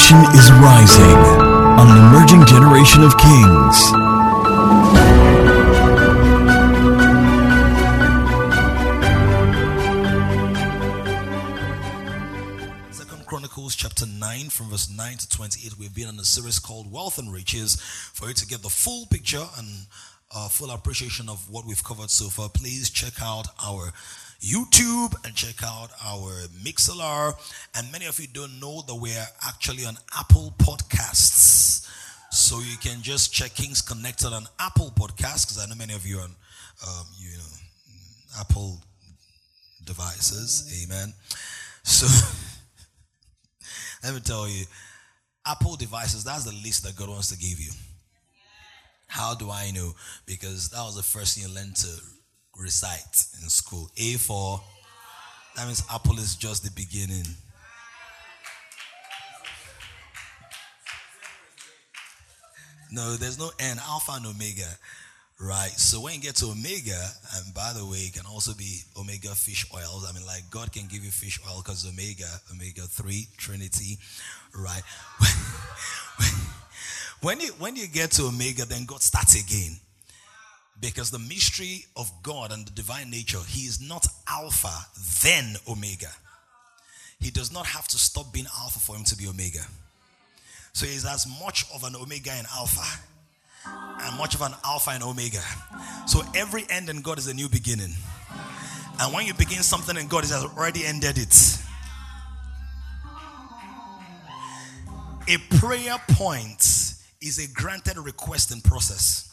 nation is rising on an emerging generation of kings. Second Chronicles chapter 9 from verse 9 to 28. We've been on a series called Wealth and Riches. For you to get the full picture and uh, full appreciation of what we've covered so far, please check out our YouTube and check out our Mixlr. And many of you don't know that we're actually on Apple Podcasts. So you can just check Kings Connected on Apple Podcasts because I know many of you on um, you know Apple devices. Amen. So let me tell you, Apple devices, that's the list that God wants to give you. How do I know? Because that was the first thing you learned to recite in school. A for, that means Apple is just the beginning. No, there's no N, Alpha and Omega, right? So when you get to Omega, and by the way, it can also be Omega fish oils. I mean, like God can give you fish oil because Omega, Omega 3, Trinity, right? when you when you get to Omega, then God starts again. Because the mystery of God and the divine nature, He is not Alpha, then Omega. He does not have to stop being Alpha for Him to be Omega. So He's as much of an Omega and Alpha, and much of an Alpha and Omega. So every end in God is a new beginning. And when you begin something in God, He has already ended it. A prayer point is a granted request in process.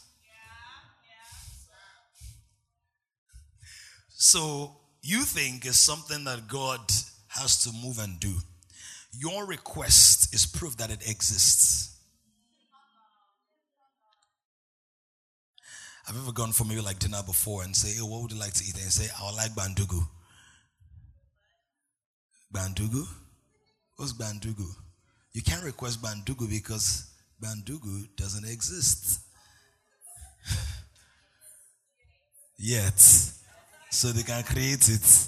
So you think is something that God has to move and do. Your request is proof that it exists. Have ever gone for maybe like dinner before and say, hey, what would you like to eat? And say, I would like bandugu. Bandugu? What's bandugu? You can't request bandugu because bandugu doesn't exist. Yet. So they can create it.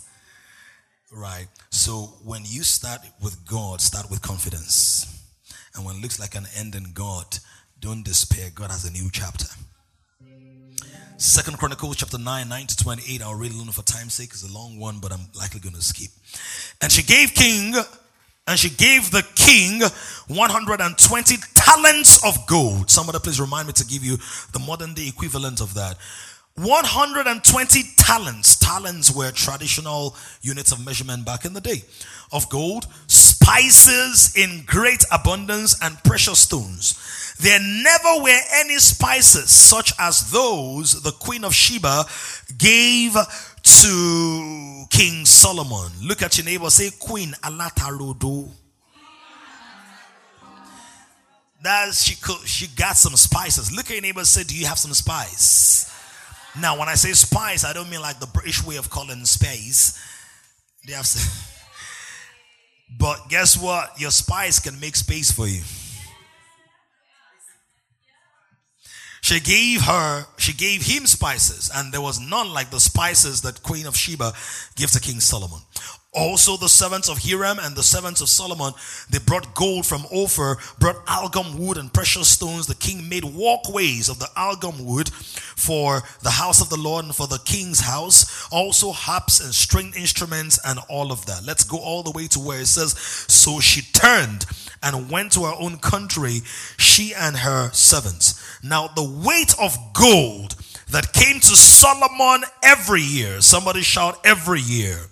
Right. So when you start with God, start with confidence. And when it looks like an end in God, don't despair. God has a new chapter. Second Chronicles chapter 9, 9 to 28. I'll read alone for time's sake. It's a long one, but I'm likely going to skip. And she gave king, and she gave the king 120 talents of gold. Somebody please remind me to give you the modern day equivalent of that. 120 talents. Talents were traditional units of measurement back in the day of gold, spices in great abundance, and precious stones. There never were any spices such as those the Queen of Sheba gave to King Solomon. Look at your neighbor, say, Queen Alatarodo. That's she could, she got some spices. Look at your neighbor, say, Do you have some spice? Now, when I say spice, I don't mean like the British way of calling space. They have but guess what? Your spice can make space for you. She gave her, she gave him spices, and there was none like the spices that Queen of Sheba gave to King Solomon. Also, the servants of Hiram and the servants of Solomon, they brought gold from Ophir, brought algum wood and precious stones. The king made walkways of the algum wood for the house of the Lord and for the king's house. Also, harps and stringed instruments and all of that. Let's go all the way to where it says, So she turned and went to her own country, she and her servants. Now, the weight of gold that came to Solomon every year, somebody shout, every year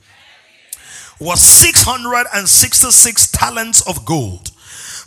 was 666 talents of gold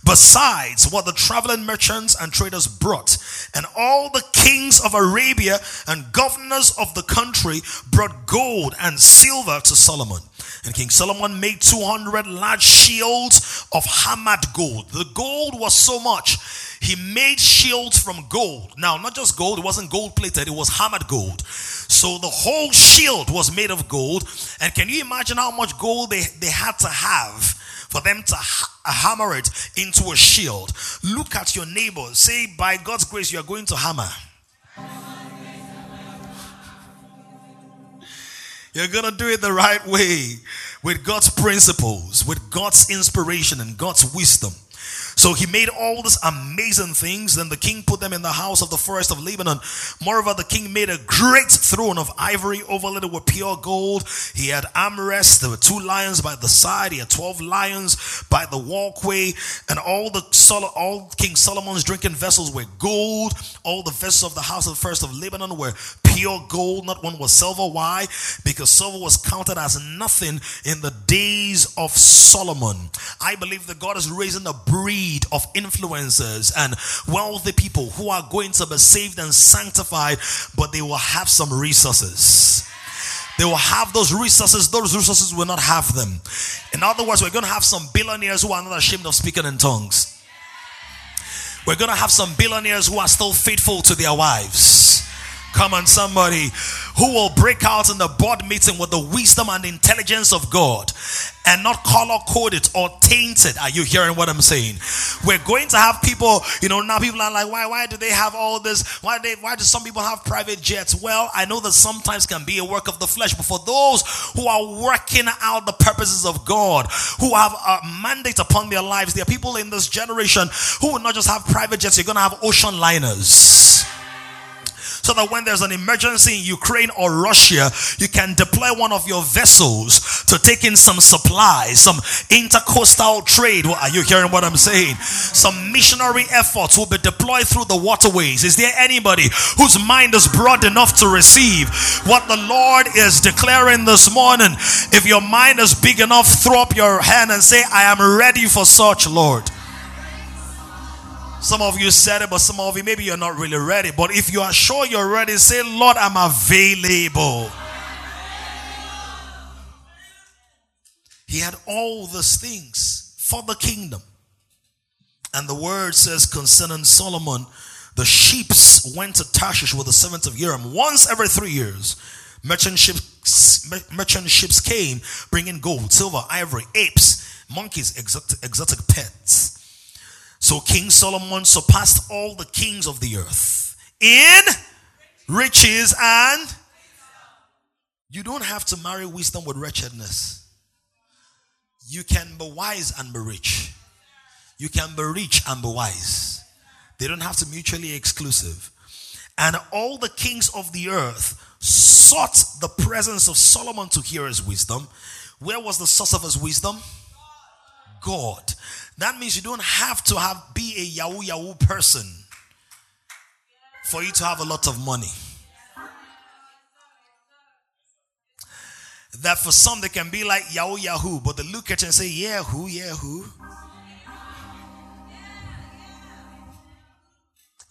besides what the traveling merchants and traders brought. And all the kings of Arabia and governors of the country brought gold and silver to Solomon. And King Solomon made 200 large shields of hammered gold. The gold was so much. He made shields from gold. Now, not just gold, it wasn't gold plated, it was hammered gold. So the whole shield was made of gold. And can you imagine how much gold they, they had to have for them to ha- uh, hammer it into a shield? Look at your neighbor. Say, by God's grace, you are going to hammer. You're going to do it the right way with God's principles, with God's inspiration and God's wisdom. So he made all these amazing things. Then the king put them in the house of the forest of Lebanon. Moreover, the king made a great throne of ivory overlaid with pure gold. He had armrests. There were two lions by the side. He had 12 lions by the walkway. And all the all King Solomon's drinking vessels were gold. All the vessels of the house of the first of Lebanon were pure gold. Not one was silver. Why? Because silver was counted as nothing in the days of Solomon. I believe that God is raising a breed of influencers and wealthy people who are going to be saved and sanctified, but they will have some resources. They will have those resources, those resources will not have them. In other words, we're going to have some billionaires who are not ashamed of speaking in tongues. We're going to have some billionaires who are still faithful to their wives. Come on, somebody who will break out in the board meeting with the wisdom and intelligence of God and not color coded or tainted. Are you hearing what I'm saying? We're going to have people, you know, now people are like, why, why do they have all this? Why do they, why do some people have private jets? Well, I know that sometimes can be a work of the flesh, but for those who are working out the purposes of God, who have a mandate upon their lives, there are people in this generation who will not just have private jets, you're going to have ocean liners so that when there's an emergency in Ukraine or Russia, you can deploy one of your vessels to take in some supplies, some intercoastal trade. Are you hearing what I'm saying? Some missionary efforts will be deployed through the waterways. Is there anybody whose mind is broad enough to receive what the Lord is declaring this morning? If your mind is big enough, throw up your hand and say, I am ready for such, Lord. Some of you said it, but some of you maybe you're not really ready. But if you are sure you're ready, say, Lord, I'm available. He had all these things for the kingdom. And the word says concerning Solomon, the ships went to Tarshish with the servants of Hiram once every three years. Merchant ships, merchant ships came bringing gold, silver, ivory, apes, monkeys, exotic, exotic pets. So King Solomon surpassed all the kings of the earth in riches and you don't have to marry wisdom with wretchedness. You can be wise and be rich. You can be rich and be wise. They don't have to mutually exclusive. And all the kings of the earth sought the presence of Solomon to hear his wisdom. Where was the source of his wisdom? God. That means you don't have to have be a Yahoo Yahoo person for you to have a lot of money. That for some they can be like Yahoo Yahoo, but they look at you and say, Yeah, who, yeah, who?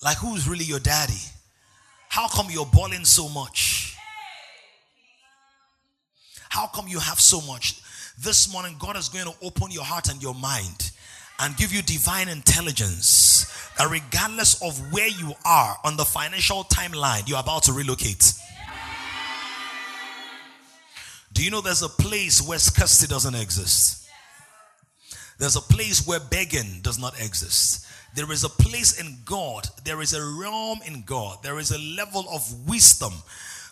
Like who's really your daddy? How come you're balling so much? How come you have so much? This morning, God is going to open your heart and your mind and give you divine intelligence that regardless of where you are on the financial timeline, you're about to relocate. Do you know there's a place where scarcity doesn't exist? There's a place where begging does not exist. There is a place in God, there is a realm in God, there is a level of wisdom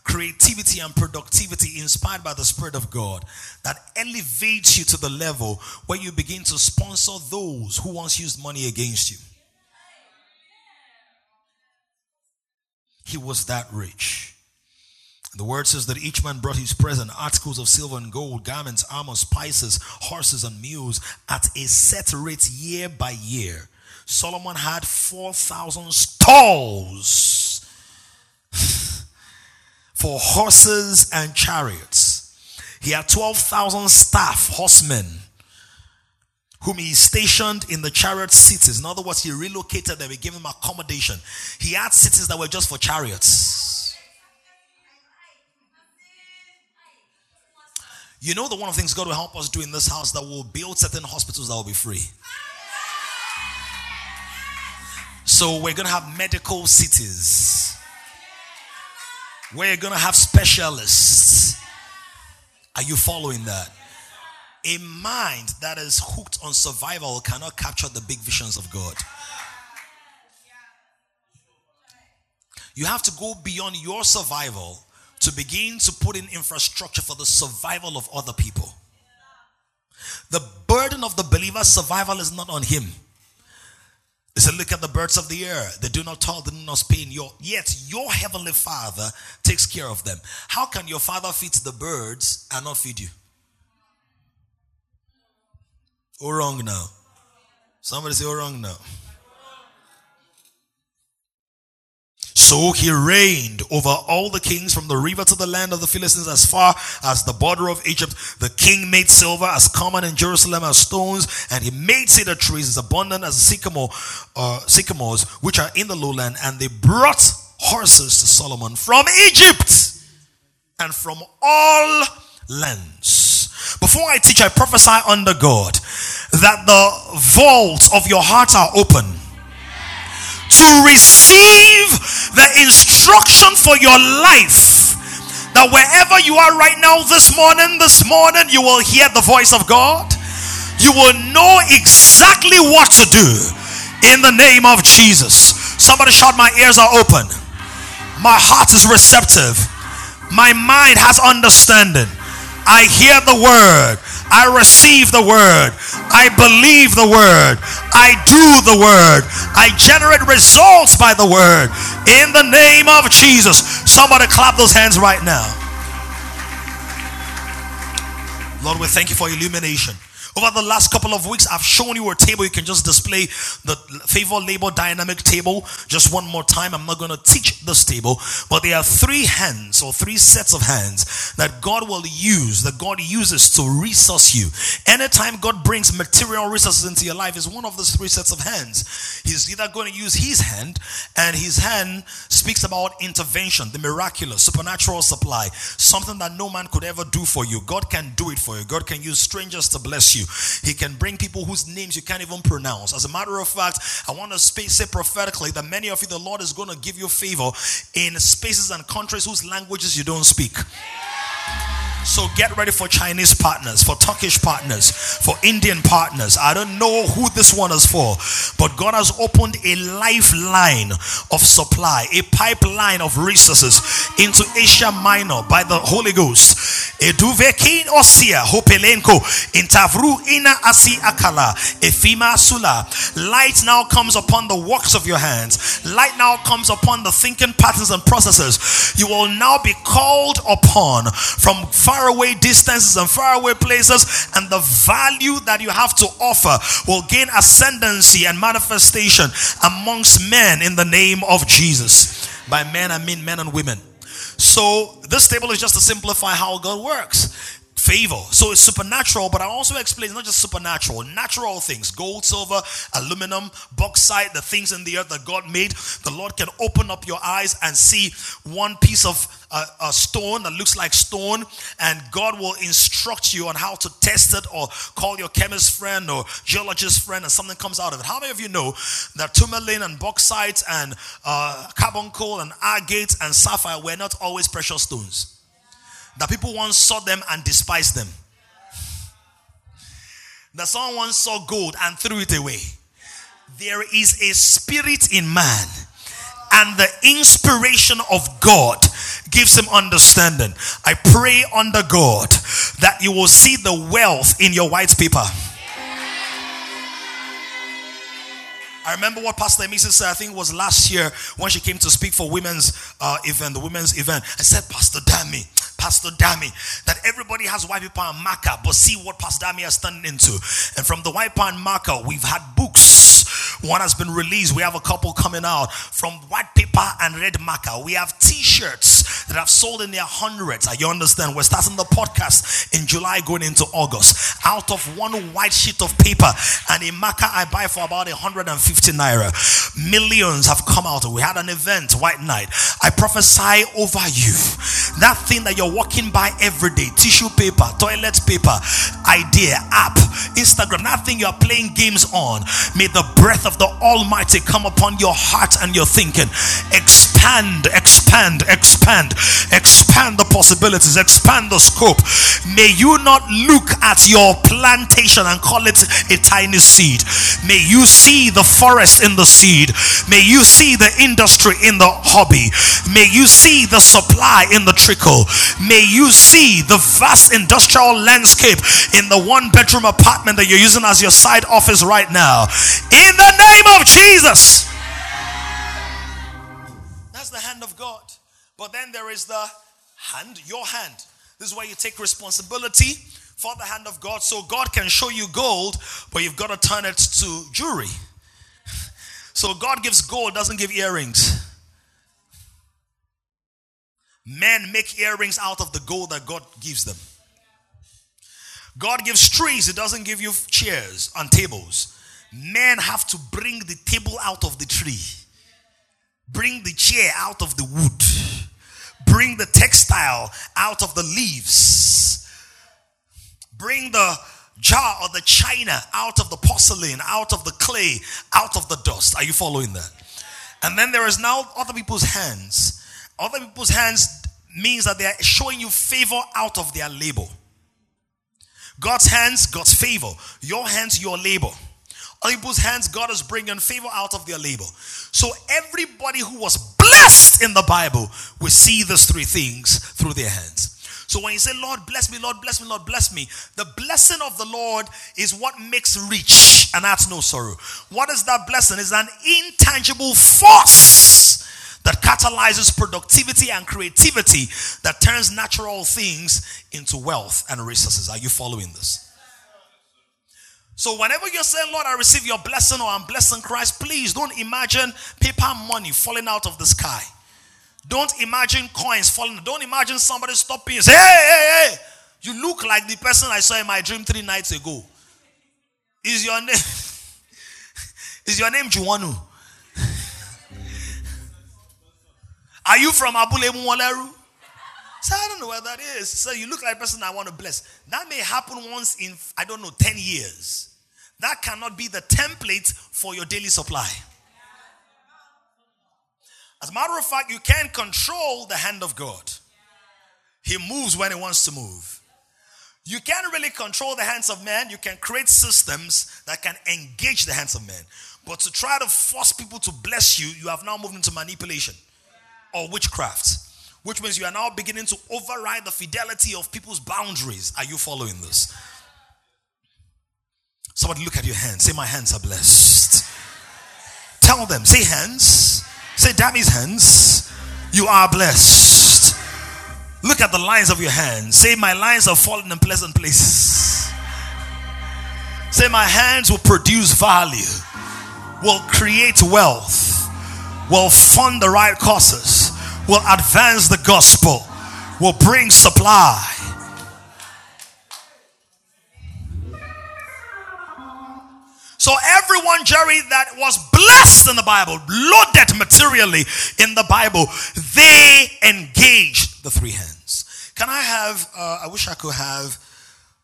creativity and productivity inspired by the Spirit of God that elevates you to the level where you begin to sponsor those who once used money against you. He was that rich. The word says that each man brought his present articles of silver and gold, garments, armor, spices, horses, and mules at a set rate year by year. Solomon had 4,000 stalls for horses and chariots. He had 12,000 staff horsemen whom he stationed in the chariot cities. In other words, he relocated them, he gave them accommodation. He had cities that were just for chariots. You know, the one of the things God will help us do in this house that will build certain hospitals that will be free. So we're going to have medical cities you're going to have specialists. Are you following that? A mind that is hooked on survival cannot capture the big visions of God. You have to go beyond your survival to begin to put in infrastructure for the survival of other people. The burden of the believer's survival is not on him. He said, Look at the birds of the air. They do not toil, they do not spin. Your, yet your heavenly Father takes care of them. How can your Father feed the birds and not feed you? Oh, wrong now. Somebody say, Oh, wrong now. So he reigned over all the kings from the river to the land of the Philistines as far as the border of Egypt. The king made silver as common in Jerusalem as stones, and he made cedar trees as abundant as sycamore, uh, sycamores, which are in the lowland. And they brought horses to Solomon from Egypt and from all lands. Before I teach, I prophesy under God that the vaults of your hearts are open to receive the instruction for your life. That wherever you are right now, this morning, this morning, you will hear the voice of God. You will know exactly what to do in the name of Jesus. Somebody shout, My ears are open, my heart is receptive, my mind has understanding. I hear the word. I receive the word. I believe the word. I do the word. I generate results by the word. In the name of Jesus. Somebody clap those hands right now. Lord, we thank you for illumination. Over the last couple of weeks, I've shown you a table. You can just display the favor label dynamic table. Just one more time. I'm not going to teach this table, but there are three hands or three sets of hands that God will use, that God uses to resource you. Anytime God brings material resources into your life, is one of those three sets of hands. He's either going to use his hand, and his hand speaks about intervention, the miraculous, supernatural supply, something that no man could ever do for you. God can do it for you. God can use strangers to bless you. He can bring people whose names you can't even pronounce. As a matter of fact, I want to say prophetically that many of you, the Lord is going to give you favor in spaces and countries whose languages you don't speak. So get ready for Chinese partners, for Turkish partners, for Indian partners. I don't know who this one is for, but God has opened a lifeline of supply, a pipeline of resources into Asia Minor by the Holy Ghost. Eduvekin osia hopelenko intavru ina asi akala efima sula. Light now comes upon the works of your hands. Light now comes upon the thinking patterns and processes. You will now be called upon from far faraway distances and faraway places, and the value that you have to offer will gain ascendancy and manifestation amongst men in the name of Jesus. By men, I mean men and women. So, this table is just to simplify how God works favor. So it's supernatural, but I also explain not just supernatural, natural things gold, silver, aluminum, bauxite, the things in the earth that God made. The Lord can open up your eyes and see one piece of uh, a stone that looks like stone, and God will instruct you on how to test it or call your chemist friend or geologist friend, and something comes out of it. How many of you know that tourmaline and bauxite and uh, carbuncle and agate and sapphire were not always precious stones? That people once saw them and despised them. That someone once saw gold and threw it away. There is a spirit in man, and the inspiration of God gives him understanding. I pray under God that you will see the wealth in your white paper. I remember what Pastor Emisa said, I think it was last year when she came to speak for women's uh, event, the women's event. I said, Pastor Dami, Pastor Dami, that everybody has white paper and marker, but see what Pastor Dami has turned into. And from the white paper and marker, we've had books one has been released. We have a couple coming out from white paper and red marker. We have t-shirts that have sold in their hundreds. Are You understand? We're starting the podcast in July going into August. Out of one white sheet of paper and a marker I buy for about 150 naira. Millions have come out. We had an event, White Night. I prophesy over you. That thing that you're walking by every day, tissue paper, toilet paper, idea, app, Instagram, that thing you're playing games on. May the breath of the Almighty come upon your heart and your thinking. Expand, expand, expand expand, expand the possibilities, expand the scope. May you not look at your plantation and call it a tiny seed. May you see the forest in the seed. May you see the industry in the hobby. May you see the supply in the trickle. May you see the vast industrial landscape in the one bedroom apartment that you're using as your side office right now. In the name of Jesus. But then there is the hand, your hand. This is where you take responsibility for the hand of God. So God can show you gold, but you've got to turn it to jewelry. So God gives gold, doesn't give earrings. Men make earrings out of the gold that God gives them. God gives trees, it doesn't give you chairs and tables. Men have to bring the table out of the tree, bring the chair out of the wood, bring the textile out of the leaves, bring the jar or the china out of the porcelain, out of the clay, out of the dust. Are you following that? And then there is now other people's hands. Other people's hands means that they are showing you favor out of their labor. God's hands, God's favor. Your hands, your labor. People's hands, God is bringing favor out of their labor. So everybody who was blessed in the Bible will see these three things through their hands. So when you say, Lord, bless me, Lord, bless me, Lord, bless me, the blessing of the Lord is what makes rich and adds no sorrow. What is that blessing? It's an intangible force that catalyzes productivity and creativity that turns natural things into wealth and resources. Are you following this? So, whenever you're saying, Lord, I receive your blessing or I'm blessing Christ, please don't imagine paper money falling out of the sky. Don't imagine coins falling. Don't imagine somebody stopping hey, hey, hey, you look like the person I saw in my dream three nights ago. Is your name, is your name Juwanu? Are you from Abule Mwaleru? So I don't know where that is. So you look like a person I want to bless. That may happen once in, I don't know, 10 years. That cannot be the template for your daily supply. As a matter of fact, you can't control the hand of God. He moves when he wants to move. You can't really control the hands of man. You can create systems that can engage the hands of men. But to try to force people to bless you, you have now moved into manipulation or witchcraft, which means you are now beginning to override the fidelity of people's boundaries. Are you following this? Somebody look at your hands. Say, My hands are blessed. Tell them, say, hands. Say, Dammy's hands. You are blessed. Look at the lines of your hands. Say, My lines have fallen in pleasant places. Say, My hands will produce value, will create wealth will fund the right causes, will advance the gospel, will bring supply. So, everyone, Jerry, that was blessed in the Bible, loaded materially in the Bible, they engaged the three hands. Can I have, uh, I wish I could have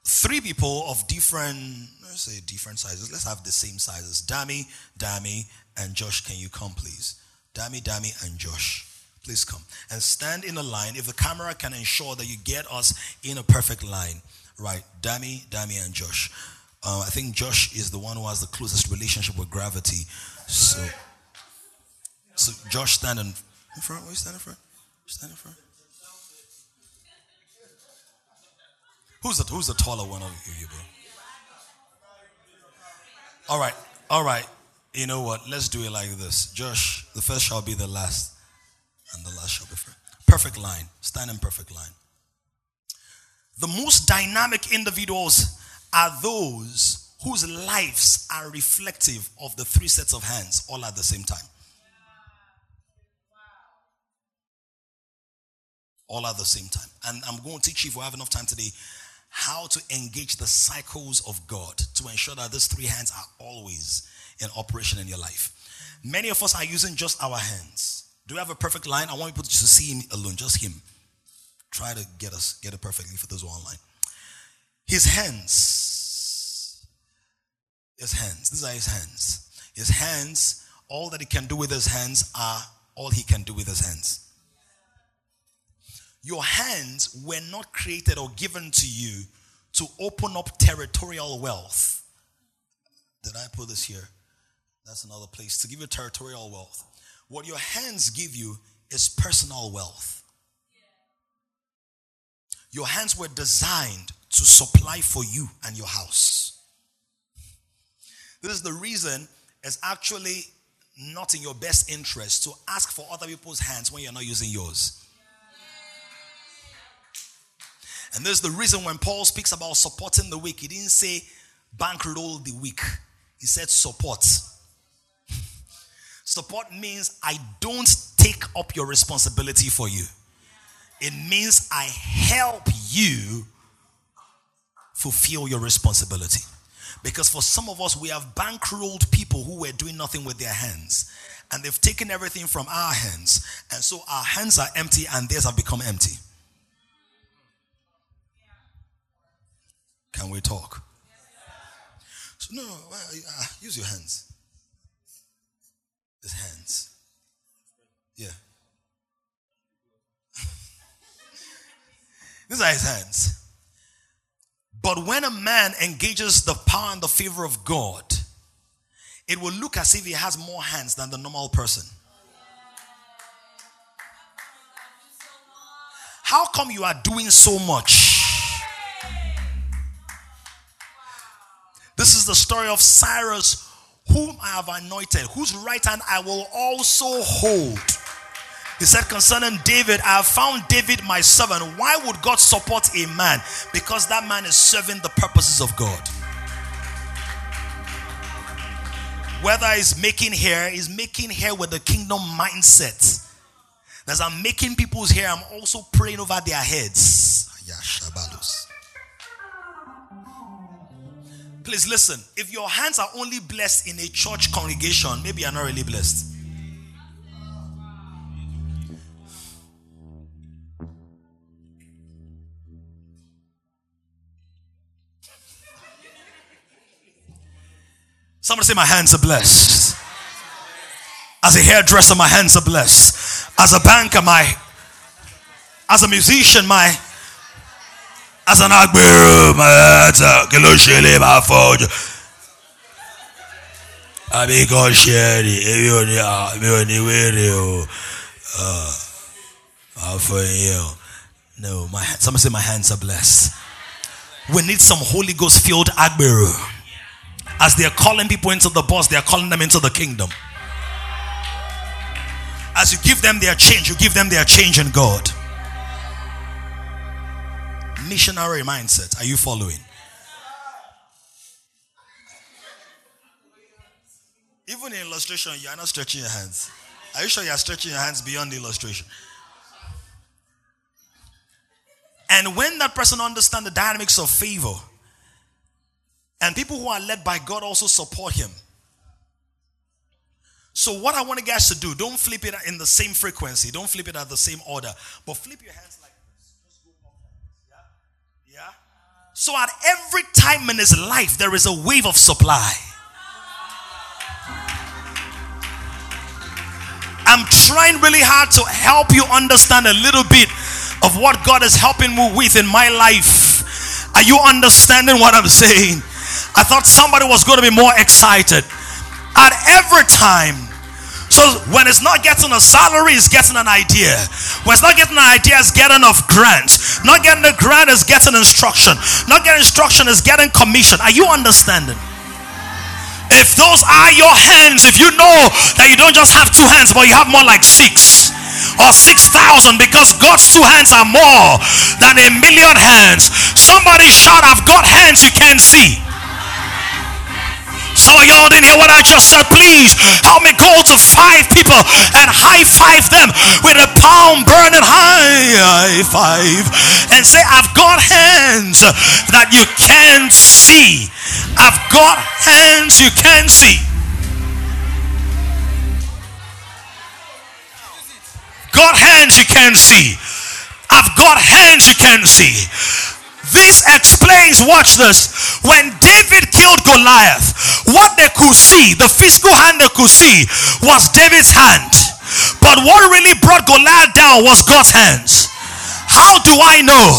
three people of different, let's say different sizes. Let's have the same sizes. Dami, Dami, and Josh, can you come, please? Dami, Dami, and Josh. Please come and stand in a line. If the camera can ensure that you get us in a perfect line, right? Dami, Dami, and Josh. Uh, I think Josh is the one who has the closest relationship with gravity. So, so Josh, stand in, front. Where you stand in front? Stand in front. Who's the Who's the taller one of you, bro? All right, all right you know what? Let's do it like this. Josh, the first shall be the last, and the last shall be first. Perfect line. Stand in perfect line. The most dynamic individuals are those whose lives are reflective of the three sets of hands all at the same time. All at the same time. And I'm going to teach you, if we have enough time today, how to engage the cycles of God to ensure that these three hands are always in operation in your life. Many of us are using just our hands. Do we have a perfect line? I want people to see him alone, just him. Try to get us get it perfectly for those who are online. His hands. His hands. These are his hands. His hands, all that he can do with his hands are all he can do with his hands. Your hands were not created or given to you to open up territorial wealth. Did I put this here? That's another place to give you territorial wealth. What your hands give you is personal wealth. Your hands were designed to supply for you and your house. This is the reason it's actually not in your best interest to ask for other people's hands when you're not using yours. And this is the reason when Paul speaks about supporting the weak, he didn't say bankroll the weak, he said support. Support means I don't take up your responsibility for you, it means I help you fulfill your responsibility. Because for some of us, we have bankrolled people who were doing nothing with their hands. And they've taken everything from our hands. And so our hands are empty and theirs have become empty. Can we talk? So, no, uh, use your hands. His hands. Yeah. These are his hands. But when a man engages the power and the favor of God, it will look as if he has more hands than the normal person. How come you are doing so much? This is the story of Cyrus, whom I have anointed, whose right hand I will also hold. He said concerning David, I have found David my servant. Why would God support a man? Because that man is serving the purposes of God. Whether he's making hair, he's making hair with the kingdom mindset. As I'm making people's hair, I'm also praying over their heads. Please listen. If your hands are only blessed in a church congregation, maybe you're not really blessed. Somebody say, My hands are blessed. As a hairdresser, my hands are blessed. As a banker, my. As a musician, my. As an are. Eh, kí ló ṣe lè máa fọ ojú. Àbí kan ṣe ẹ rí, èmi ò ní ah, èmi ò ní wéèrè o. Ah, máa fọ eyín o. No, my somebody say my hands are blessed. We need some Holy Ghost filled agbero. As they are calling people into the bus, they are calling them into the kingdom. As you give them their change, you give them their change in God. Missionary mindset. Are you following? Even in illustration, you are not stretching your hands. Are you sure you are stretching your hands beyond the illustration? And when that person understands the dynamics of favor, and people who are led by God also support him. So, what I want you guys to do, don't flip it in the same frequency, don't flip it at the same order, but flip your hands So, at every time in his life, there is a wave of supply. I'm trying really hard to help you understand a little bit of what God is helping me with in my life. Are you understanding what I'm saying? I thought somebody was going to be more excited. At every time. So when it's not getting a salary, it's getting an idea. When it's not getting an idea, it's getting a grant. Not getting a grant is getting instruction. Not getting instruction is getting commission. Are you understanding? If those are your hands, if you know that you don't just have two hands, but you have more like six or six thousand, because God's two hands are more than a million hands. Somebody shout, I've got hands you can't see. Of y'all didn't hear what I just said. Please help me go to five people and high five them with a palm burning high five and say, I've got hands that you can't see. I've got hands you can't see. Got hands you can't see. I've got hands you can't see. This explains, watch this. When David killed Goliath, what they could see, the physical hand they could see, was David's hand. But what really brought Goliath down was God's hands. How do I know?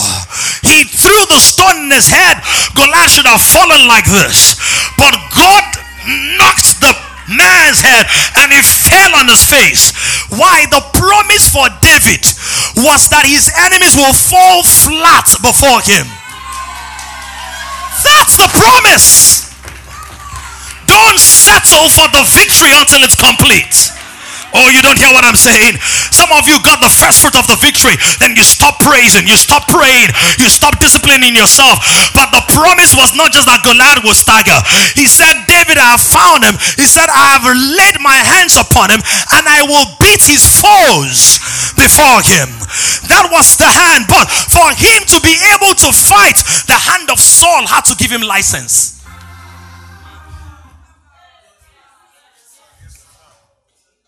He threw the stone in his head. Goliath should have fallen like this. But God knocked the man's head and he fell on his face. Why? The promise for David was that his enemies will fall flat before him. That's the promise. Don't settle for the victory until it's complete. Oh, you don't hear what I'm saying? Some of you got the first fruit of the victory, then you stop praising, you stop praying, you stop disciplining yourself. But the promise was not just that Goliath will stagger. He said, David, I have found him. He said, I have laid my hands upon him and I will beat his foes before him. That was the hand. But for him to be able to fight, the hand of Saul had to give him license.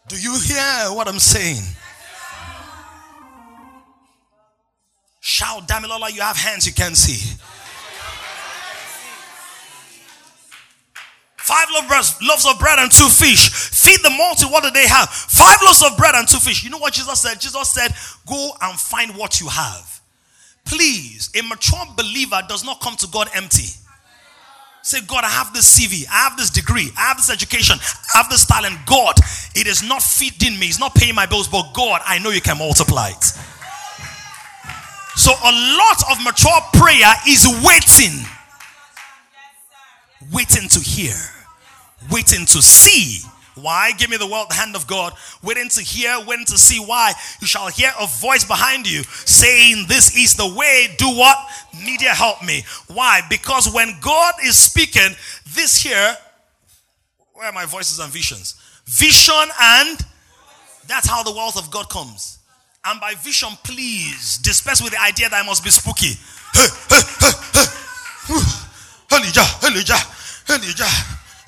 Do you hear what I'm saying? Shout, Damilola, you have hands you can see. Five loaves of bread and two fish. Feed the multitude. What do they have? Five loaves of bread and two fish. You know what Jesus said? Jesus said, Go and find what you have. Please, a mature believer does not come to God empty. Say, God, I have this CV, I have this degree, I have this education, I have this talent. God, it is not feeding me, it's not paying my bills, but God, I know you can multiply it. So, a lot of mature prayer is waiting, waiting to hear, waiting to see why? Give me the world, the hand of God. Waiting to hear, waiting to see why. You shall hear a voice behind you saying, This is the way. Do what? Media help me. Why? Because when God is speaking, this here, where are my voices and visions? Vision and that's how the wealth of God comes. And by vision, please disperse with the idea that I must be spooky. Elijah, Elijah, Elijah.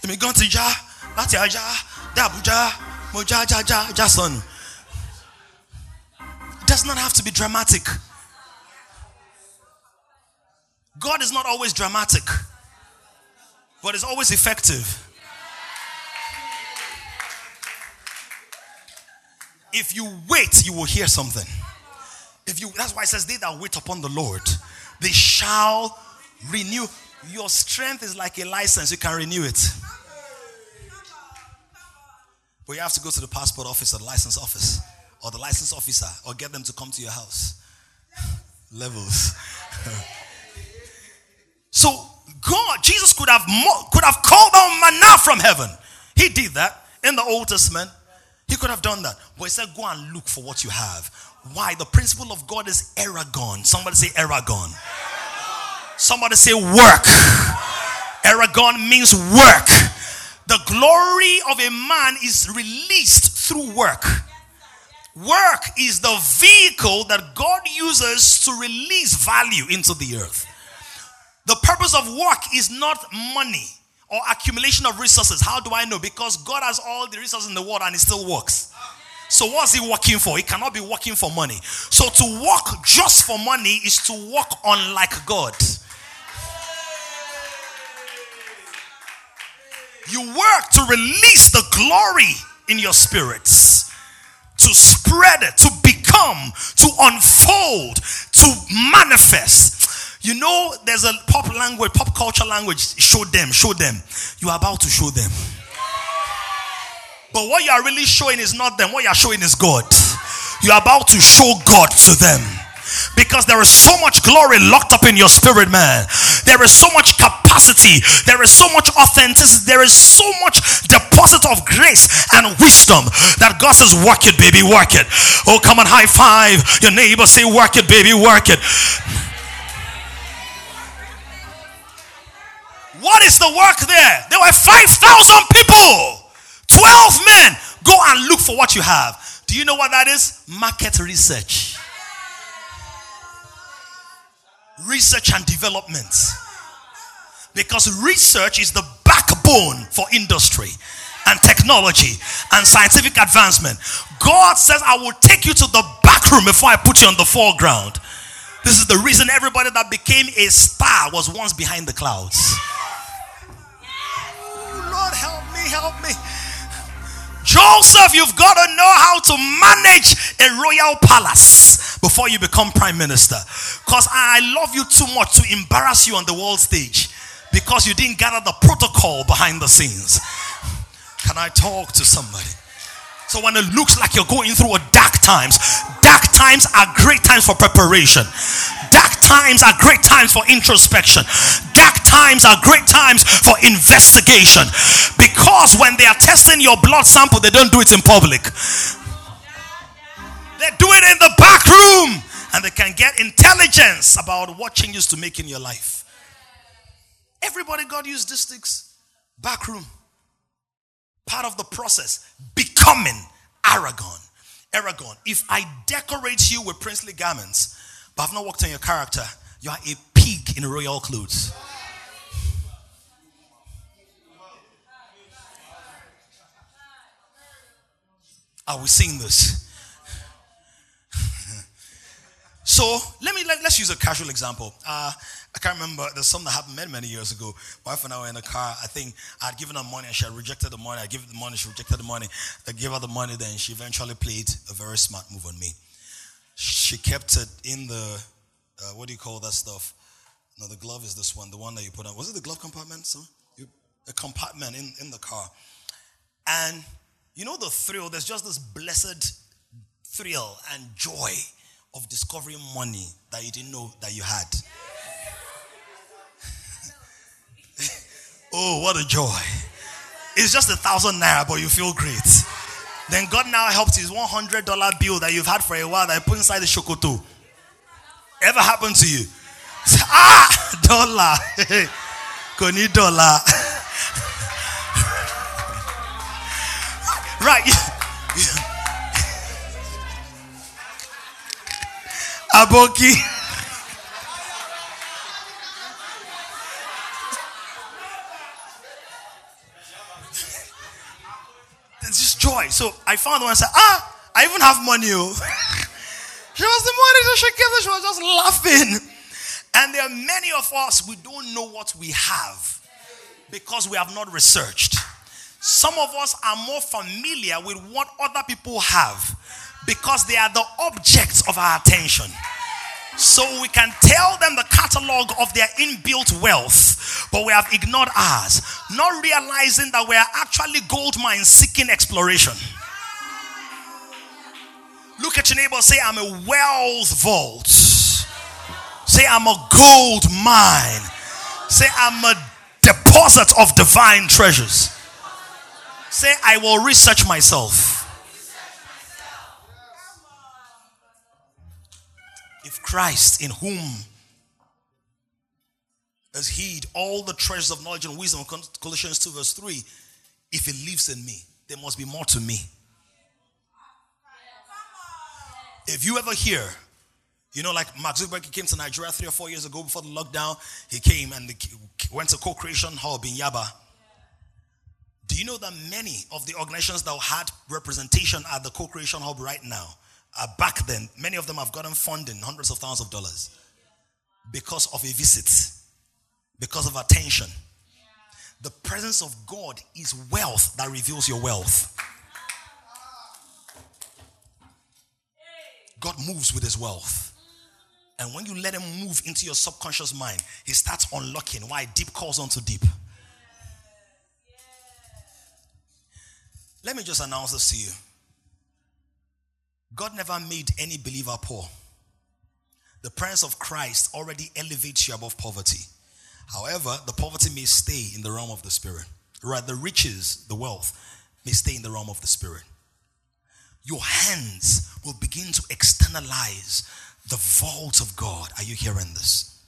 Let me go to Jah. That's Jah dé mo já já já já sọnù. It does not have to be dramatic. God is not always dramatic, but is always effective. If you wait, you will hear something. If you that's why it says, They that wait upon the Lord, they shall renew. Your strength is like a license, you can renew it. But you have to go to the passport office or the license office or the license officer or get them to come to your house. Levels. so God, Jesus could have could have called down manna from heaven. He did that in the Old Testament. He could have done that. But he said, Go and look for what you have. Why? The principle of God is ergon. Somebody say ergon. Somebody say work. ergon means work. The glory of a man is released through work. Work is the vehicle that God uses to release value into the earth. The purpose of work is not money or accumulation of resources. How do I know? Because God has all the resources in the world and He still works. So, what's He working for? He cannot be working for money. So, to work just for money is to work unlike God. You work to release the glory in your spirits, to spread it, to become, to unfold, to manifest. You know, there's a pop language, pop culture language. Show them, show them. You are about to show them. But what you are really showing is not them. What you are showing is God. You are about to show God to them because there is so much glory locked up in your spirit, man. There is so much capacity, there is so much authenticity, there is so much deposit of grace and wisdom that God says, Work it, baby, work it. Oh, come on, high five your neighbor, say, Work it, baby, work it. What is the work there? There were 5,000 people, 12 men. Go and look for what you have. Do you know what that is? Market research research and development. Because research is the backbone for industry and technology and scientific advancement. God says, I will take you to the back room before I put you on the foreground. This is the reason everybody that became a star was once behind the clouds. Lord, help me, help me. Joseph, you've got to know how to manage a royal palace before you become prime minister. Because I love you too much to embarrass you on the world stage because you didn't gather the protocol behind the scenes. Can I talk to somebody? So when it looks like you're going through a dark times, dark times are great times for preparation. Times are great times for introspection. Dark times are great times for investigation. Because when they are testing your blood sample, they don't do it in public. They do it in the back room and they can get intelligence about what changes to make in your life. Everybody these sticks. Back room. Part of the process. Becoming Aragon. Aragon. If I decorate you with princely garments, but I've not worked on your character, you are a pig in royal clothes. Are we seeing this? so let me let, us use a casual example. Uh, I can't remember. There's something that happened many, many years ago. My wife and I were in a car. I think I'd given her money and she had rejected the money. I gave her the money, she rejected the money. I gave her the money, then she eventually played a very smart move on me. She kept it in the, uh, what do you call that stuff? No, the glove is this one, the one that you put on. Was it the glove compartment? You, a compartment in, in the car. And you know the thrill, there's just this blessed thrill and joy of discovering money that you didn't know that you had. oh, what a joy. It's just a thousand naira, but you feel great. Then God now helps his $100 bill that you've had for a while that you put inside the shokoto. Ever happened to you? Ah, dollar. Koni dollar. Right. Aboki. It's just joy. So I found one and said, Ah, I even have money. Oh. she was the money that she gave She was just laughing. And there are many of us, we don't know what we have because we have not researched. Some of us are more familiar with what other people have because they are the objects of our attention. So we can tell them the catalog of their inbuilt wealth, but we have ignored ours, not realizing that we are actually gold mines seeking exploration. Look at your neighbor, say, I'm a wealth vault. Say, I'm a gold mine. Say, I'm a deposit of divine treasures. Say, I will research myself. Christ, in whom has hid all the treasures of knowledge and wisdom, Colossians 2, verse 3, if he lives in me, there must be more to me. If you ever hear, you know, like Mark Zuckerberg came to Nigeria three or four years ago before the lockdown, he came and went to co-creation hub in Yaba do you know that many of the organizations that had representation at the co-creation hub right now, uh, back then, many of them have gotten funding, hundreds of thousands of dollars, because of a visit, because of attention. The presence of God is wealth that reveals your wealth. God moves with his wealth. And when you let him move into your subconscious mind, he starts unlocking why deep calls onto deep. Let me just announce this to you God never made any believer poor. The presence of Christ already elevates you above poverty. However, the poverty may stay in the realm of the spirit. Right? The riches, the wealth may stay in the realm of the spirit. Your hands will begin to externalize the vault of God. Are you hearing this?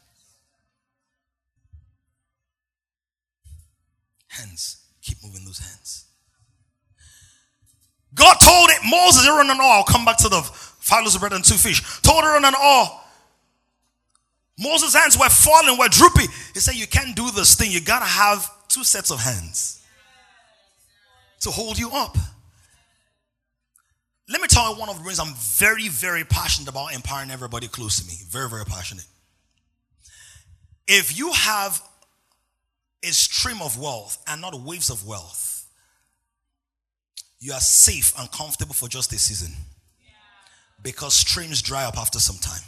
Hands. Keep moving those hands. God told it, Moses, Aaron and all, I'll come back to the five loaves of bread and two fish. Told Aaron and all. Moses' hands were falling, were droopy. He said, You can't do this thing. You gotta have two sets of hands to hold you up. Let me tell you one of the reasons I'm very, very passionate about empowering everybody close to me. Very, very passionate. If you have a stream of wealth and not waves of wealth, you are safe and comfortable for just a season. Because streams dry up after some time.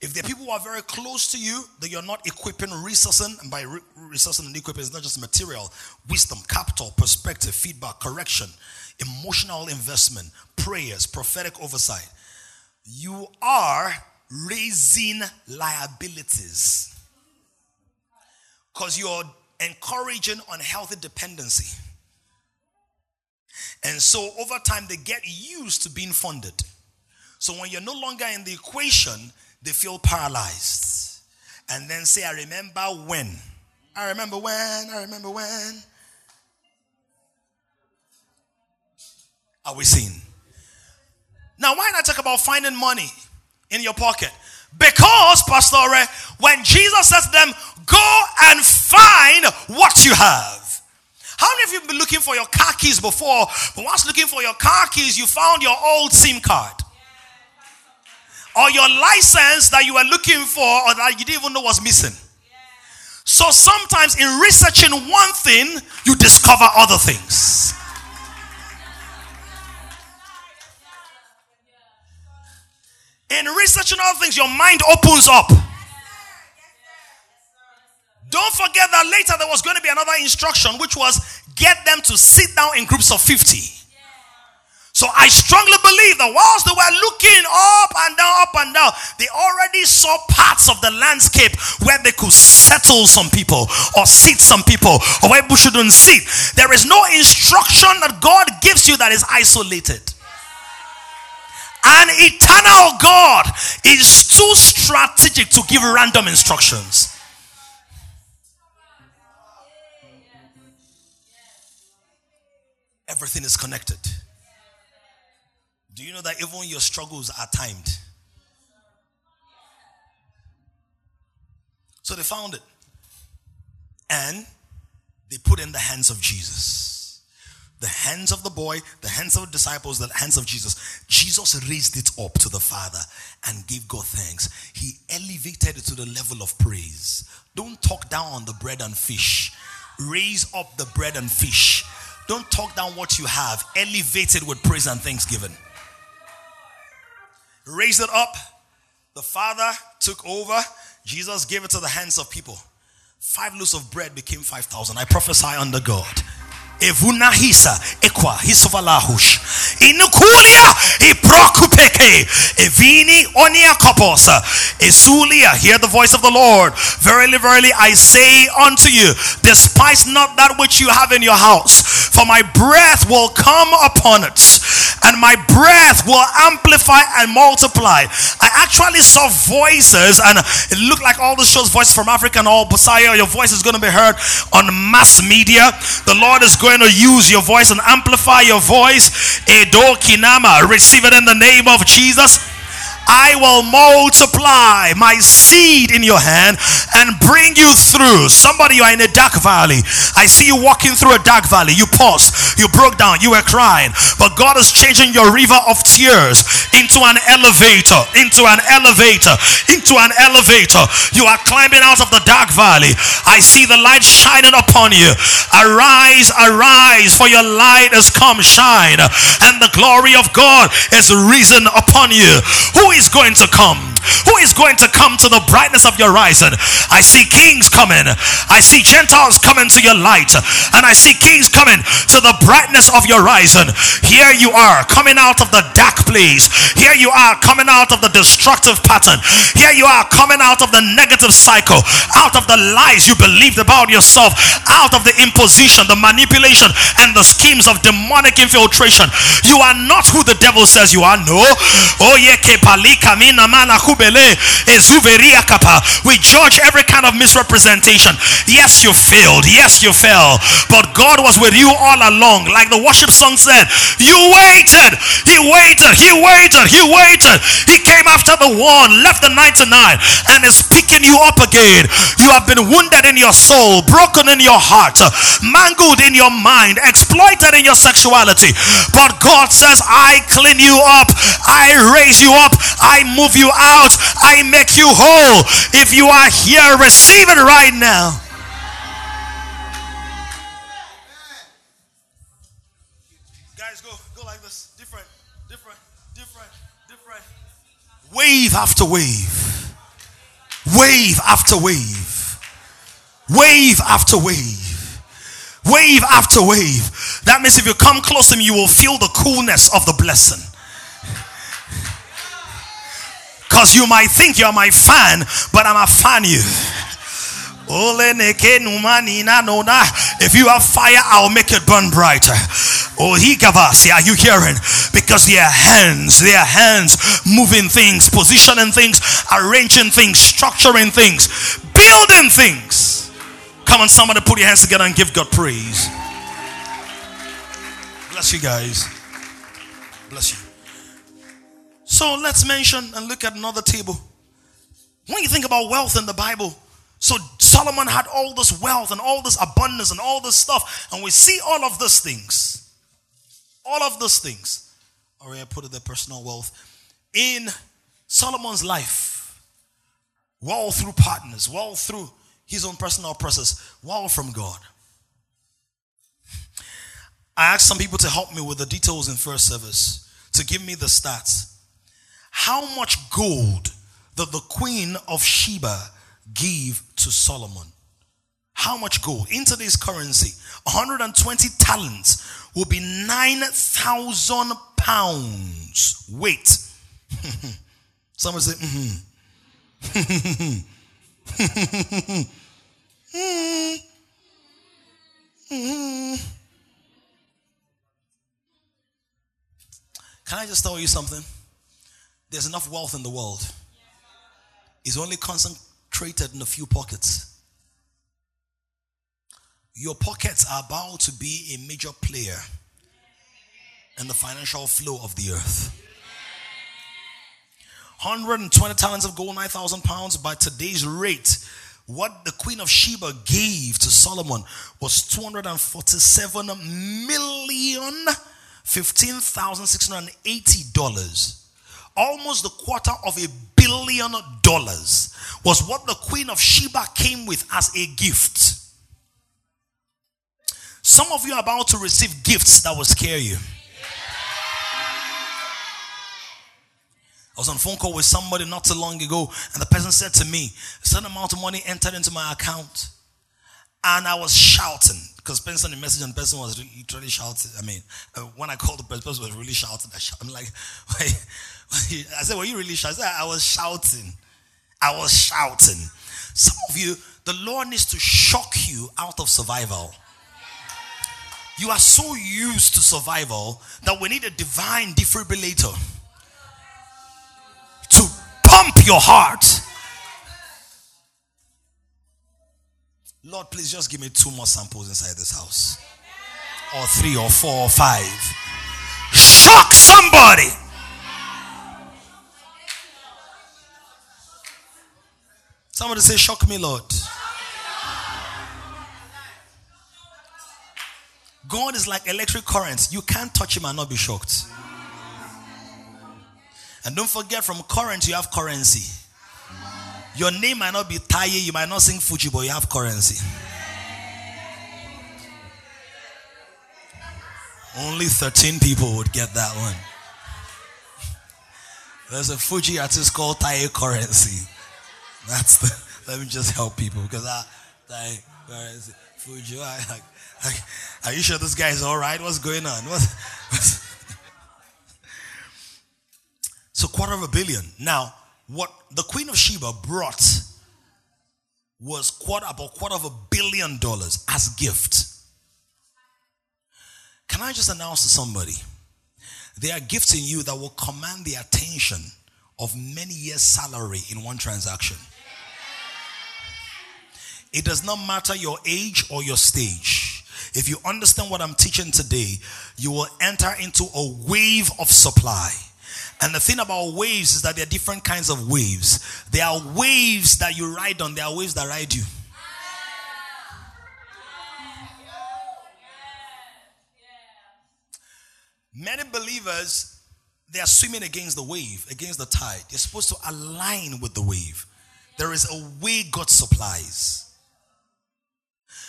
If are people who are very close to you that you're not equipping, resourcing, and by re- resourcing and equipping, it's not just material, wisdom, capital, perspective, feedback, correction, emotional investment, prayers, prophetic oversight. You are raising liabilities because you're encouraging unhealthy dependency. And so over time, they get used to being funded. So when you're no longer in the equation, they feel paralyzed. And then say, I remember when. I remember when. I remember when. Are we seeing? Now, why not talk about finding money in your pocket? Because, Pastor, eh, when Jesus says to them, go and find what you have. How many of you have been looking for your car keys before? But once looking for your car keys, you found your old SIM card or your license that you were looking for or that you didn't even know was missing. So sometimes in researching one thing, you discover other things. In researching other things, your mind opens up. Don't forget that later there was going to be another instruction, which was get them to sit down in groups of 50. So I strongly believe that whilst they were looking up and down, up and down, they already saw parts of the landscape where they could settle some people or seat some people or where people shouldn't sit. There is no instruction that God gives you that is isolated. An eternal God is too strategic to give random instructions. Everything is connected. Do you know that even your struggles are timed? So they found it. And they put in the hands of Jesus. The hands of the boy, the hands of the disciples, the hands of Jesus. Jesus raised it up to the Father and gave God thanks. He elevated it to the level of praise. Don't talk down on the bread and fish. Raise up the bread and fish. Don't talk down what you have. Elevate it with praise and thanksgiving Raise it up. The Father took over. Jesus gave it to the hands of people. Five loaves of bread became 5,000. I prophesy under God evuna hisa ekwa hisovalahush inukulia iprokupeke evini onia koposa esulia hear the voice of the lord. Verily verily i say unto you despise not that which you have in your house for my breath will come upon it and my breath will amplify and multiply i actually saw voices and it looked like all the shows voices from africa and all Messiah, your voice is going to be heard on mass media the lord is going going to use your voice and amplify your voice. Edo Kinama. Receive it in the name of Jesus. I will multiply my seed in your hand and bring you through. Somebody, you are in a dark valley. I see you walking through a dark valley. You paused, you broke down, you were crying. But God is changing your river of tears into an elevator, into an elevator, into an elevator. You are climbing out of the dark valley. I see the light shining upon you. Arise, arise, for your light has come, shine, and the glory of God is risen upon you. Who is going to come? Who is going to come to the brightness of your horizon? I see kings coming. I see Gentiles coming to your light. And I see kings coming to the brightness of your horizon. Here you are coming out of the dark place. Here you are coming out of the destructive pattern. Here you are coming out of the negative cycle. Out of the lies you believed about yourself. Out of the imposition, the manipulation, and the schemes of demonic infiltration. You are not who the devil says you are. No. Oh, yeah, we judge every kind of misrepresentation. Yes, you failed. Yes, you fell. But God was with you all along. Like the worship song said, You waited. He waited. He waited. He waited. He came after the one, left the 99, and is picking you up again. You have been wounded in your soul, broken in your heart, mangled in your mind, exploited in your sexuality. But God says, I clean you up. I raise you up. I move you out. I make you whole. If you are here, receive it right now. Guys, go, go like this. Different, different, different, different. Wave after wave. Wave after wave. Wave after wave. Wave after wave. That means if you come close to me, you will feel the coolness of the blessing. Because you might think you're my fan, but I'm a fan you. If you have fire, I'll make it burn brighter. Oh, he gavasi, are you hearing? Because their hands, their hands moving things, positioning things, arranging things, structuring things, building things. Come on, somebody put your hands together and give God praise. Bless you guys. So let's mention and look at another table. When you think about wealth in the Bible, so Solomon had all this wealth and all this abundance and all this stuff, and we see all of these things. All of these things. Or I put it the personal wealth in Solomon's life. Wealth through partners, wealth through his own personal process, wealth from God. I asked some people to help me with the details in first service, to give me the stats. How much gold did the queen of Sheba give to Solomon? How much gold? In today's currency, 120 talents will be 9,000 pounds weight. Someone say, mm-hmm. mm-hmm. Can I just tell you something? There's enough wealth in the world. It's only concentrated in a few pockets. Your pockets are about to be a major player in the financial flow of the earth. 120 talents of gold, 9,000 pounds by today's rate. What the Queen of Sheba gave to Solomon was 247 million $15,680. Almost the quarter of a billion dollars was what the Queen of Sheba came with as a gift. Some of you are about to receive gifts that will scare you. I was on a phone call with somebody not too long ago, and the person said to me, a certain amount of money entered into my account. And I was shouting because person a message and the person was literally shouting. I mean, uh, when I called the person, person was really shouting. I am like, wait, wait. I said, were you really shouting? I, I was shouting. I was shouting. Some of you, the Lord needs to shock you out of survival. You are so used to survival that we need a divine defibrillator to pump your heart Lord, please just give me two more samples inside this house. Or three or four or five. Shock somebody. Somebody say, Shock me, Lord. God is like electric current. You can't touch him and not be shocked. And don't forget, from current, you have currency. Your name might not be Taye, you might not sing Fuji, but you have currency. Only 13 people would get that one. There's a Fuji artist called Taye Currency. That's the, let me just help people because I, Taye Currency, Fuji, I, like, like, are you sure this guy is all right? What's going on? What, so quarter of a billion. Now, what the Queen of Sheba brought was quarter about quarter of a billion dollars as gift. Can I just announce to somebody? There are gifts in you that will command the attention of many years' salary in one transaction. It does not matter your age or your stage. If you understand what I'm teaching today, you will enter into a wave of supply. And the thing about waves is that there are different kinds of waves. There are waves that you ride on, there are waves that ride you. Many believers, they are swimming against the wave, against the tide. They're supposed to align with the wave. There is a way God supplies.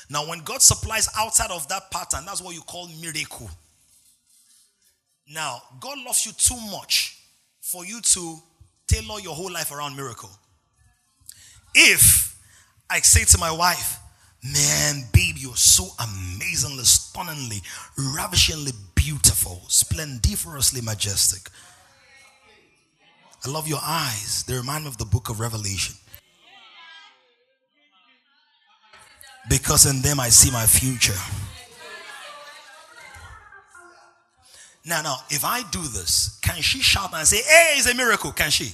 Now, when God supplies outside of that pattern, that's what you call miracle. Now, God loves you too much for you to tailor your whole life around miracle. If I say to my wife, Man, babe, you're so amazingly, stunningly, ravishingly beautiful, splendiferously majestic. I love your eyes. They remind me of the book of Revelation. Because in them I see my future. Now, now, if I do this, can she shout and say, Hey, it's a miracle? Can she?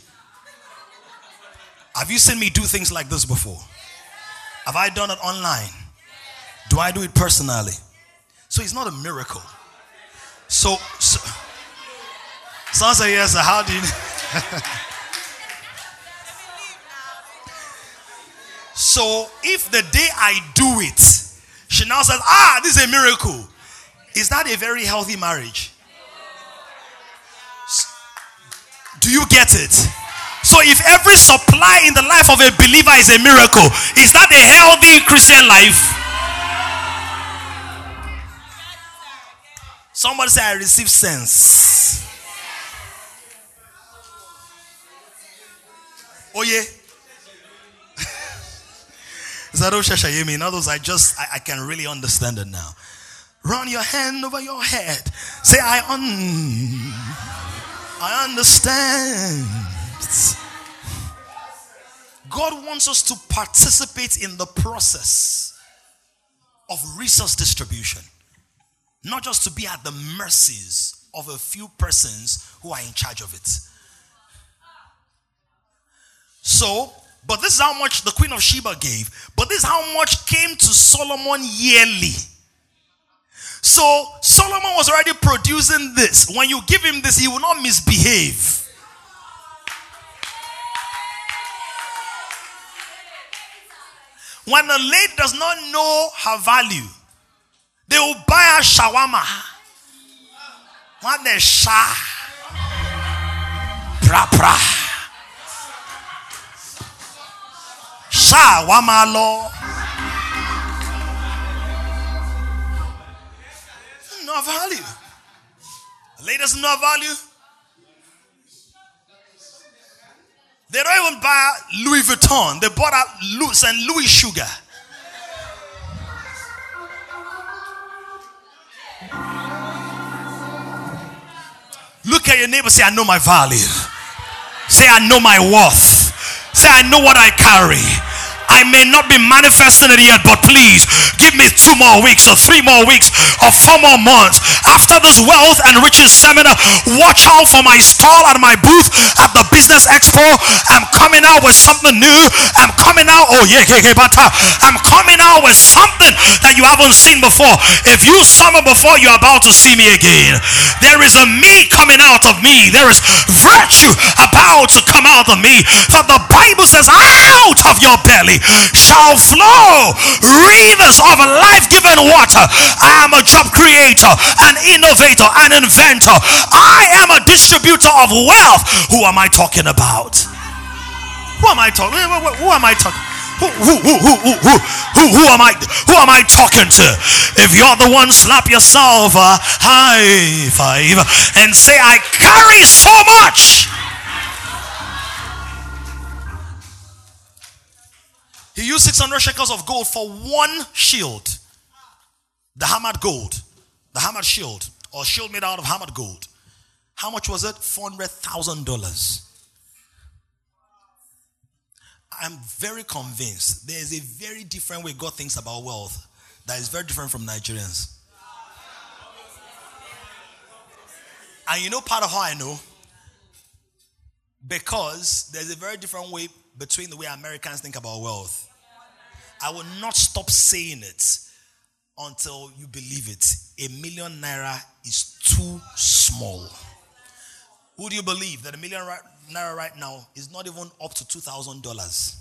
Have you seen me do things like this before? Have I done it online? Do I do it personally? So it's not a miracle. So, so someone say yes. How you? so if the day I do it, she now says, "Ah, this is a miracle." Is that a very healthy marriage? Do you get it? So if every supply in the life of a believer is a miracle, is that a healthy Christian life? Somebody say, I receive sense. Oh yeah. Is that Oshashayemi? In other words, I just I, I, can really understand it now. Run your hand over your head. Say, I un I understand. God wants us to participate in the process of resource distribution, not just to be at the mercies of a few persons who are in charge of it. So, but this is how much the Queen of Sheba gave, but this is how much came to Solomon yearly. So, Solomon was already producing this. When you give him this, he will not misbehave. When a lady does not know her value, they will buy a shawarma. What the sha? Pra pra. Shawarma lo. No value. A lady doesn't know value. They don't even buy Louis Vuitton. They bought out and Louis sugar. Look at your neighbor, say, I know my value. Say, I know my worth. Say, I know what I carry. I may not be manifesting it yet, but please give me two more weeks or three more weeks or four more months. After this wealth and riches seminar, watch out for my stall and my booth at the business expo. I'm coming out with something new. I'm coming out. Oh, yeah, yeah, yeah, but I'm coming out with something that you haven't seen before. If you saw me before, you're about to see me again. There is a me coming out of me. There is virtue about to come out of me. For the Bible says, out of your belly shall flow rivers of life giving water. I am a job creator, an innovator, an inventor. I am a distributor of wealth. Who am I talking about? Who am I talking? Who am I talking? Who, who, who, who, who, who, who am I who am I talking to? If you're the one, slap yourself a high five and say, I carry so much. He used 600 shekels of gold for one shield. The hammered gold. The hammered shield. Or shield made out of hammered gold. How much was it? $400,000. I'm very convinced there is a very different way God thinks about wealth that is very different from Nigerians. And you know part of how I know? Because there's a very different way between the way Americans think about wealth. I will not stop saying it until you believe it. A million naira is too small. Do you believe that a million naira right now is not even up to $2,000?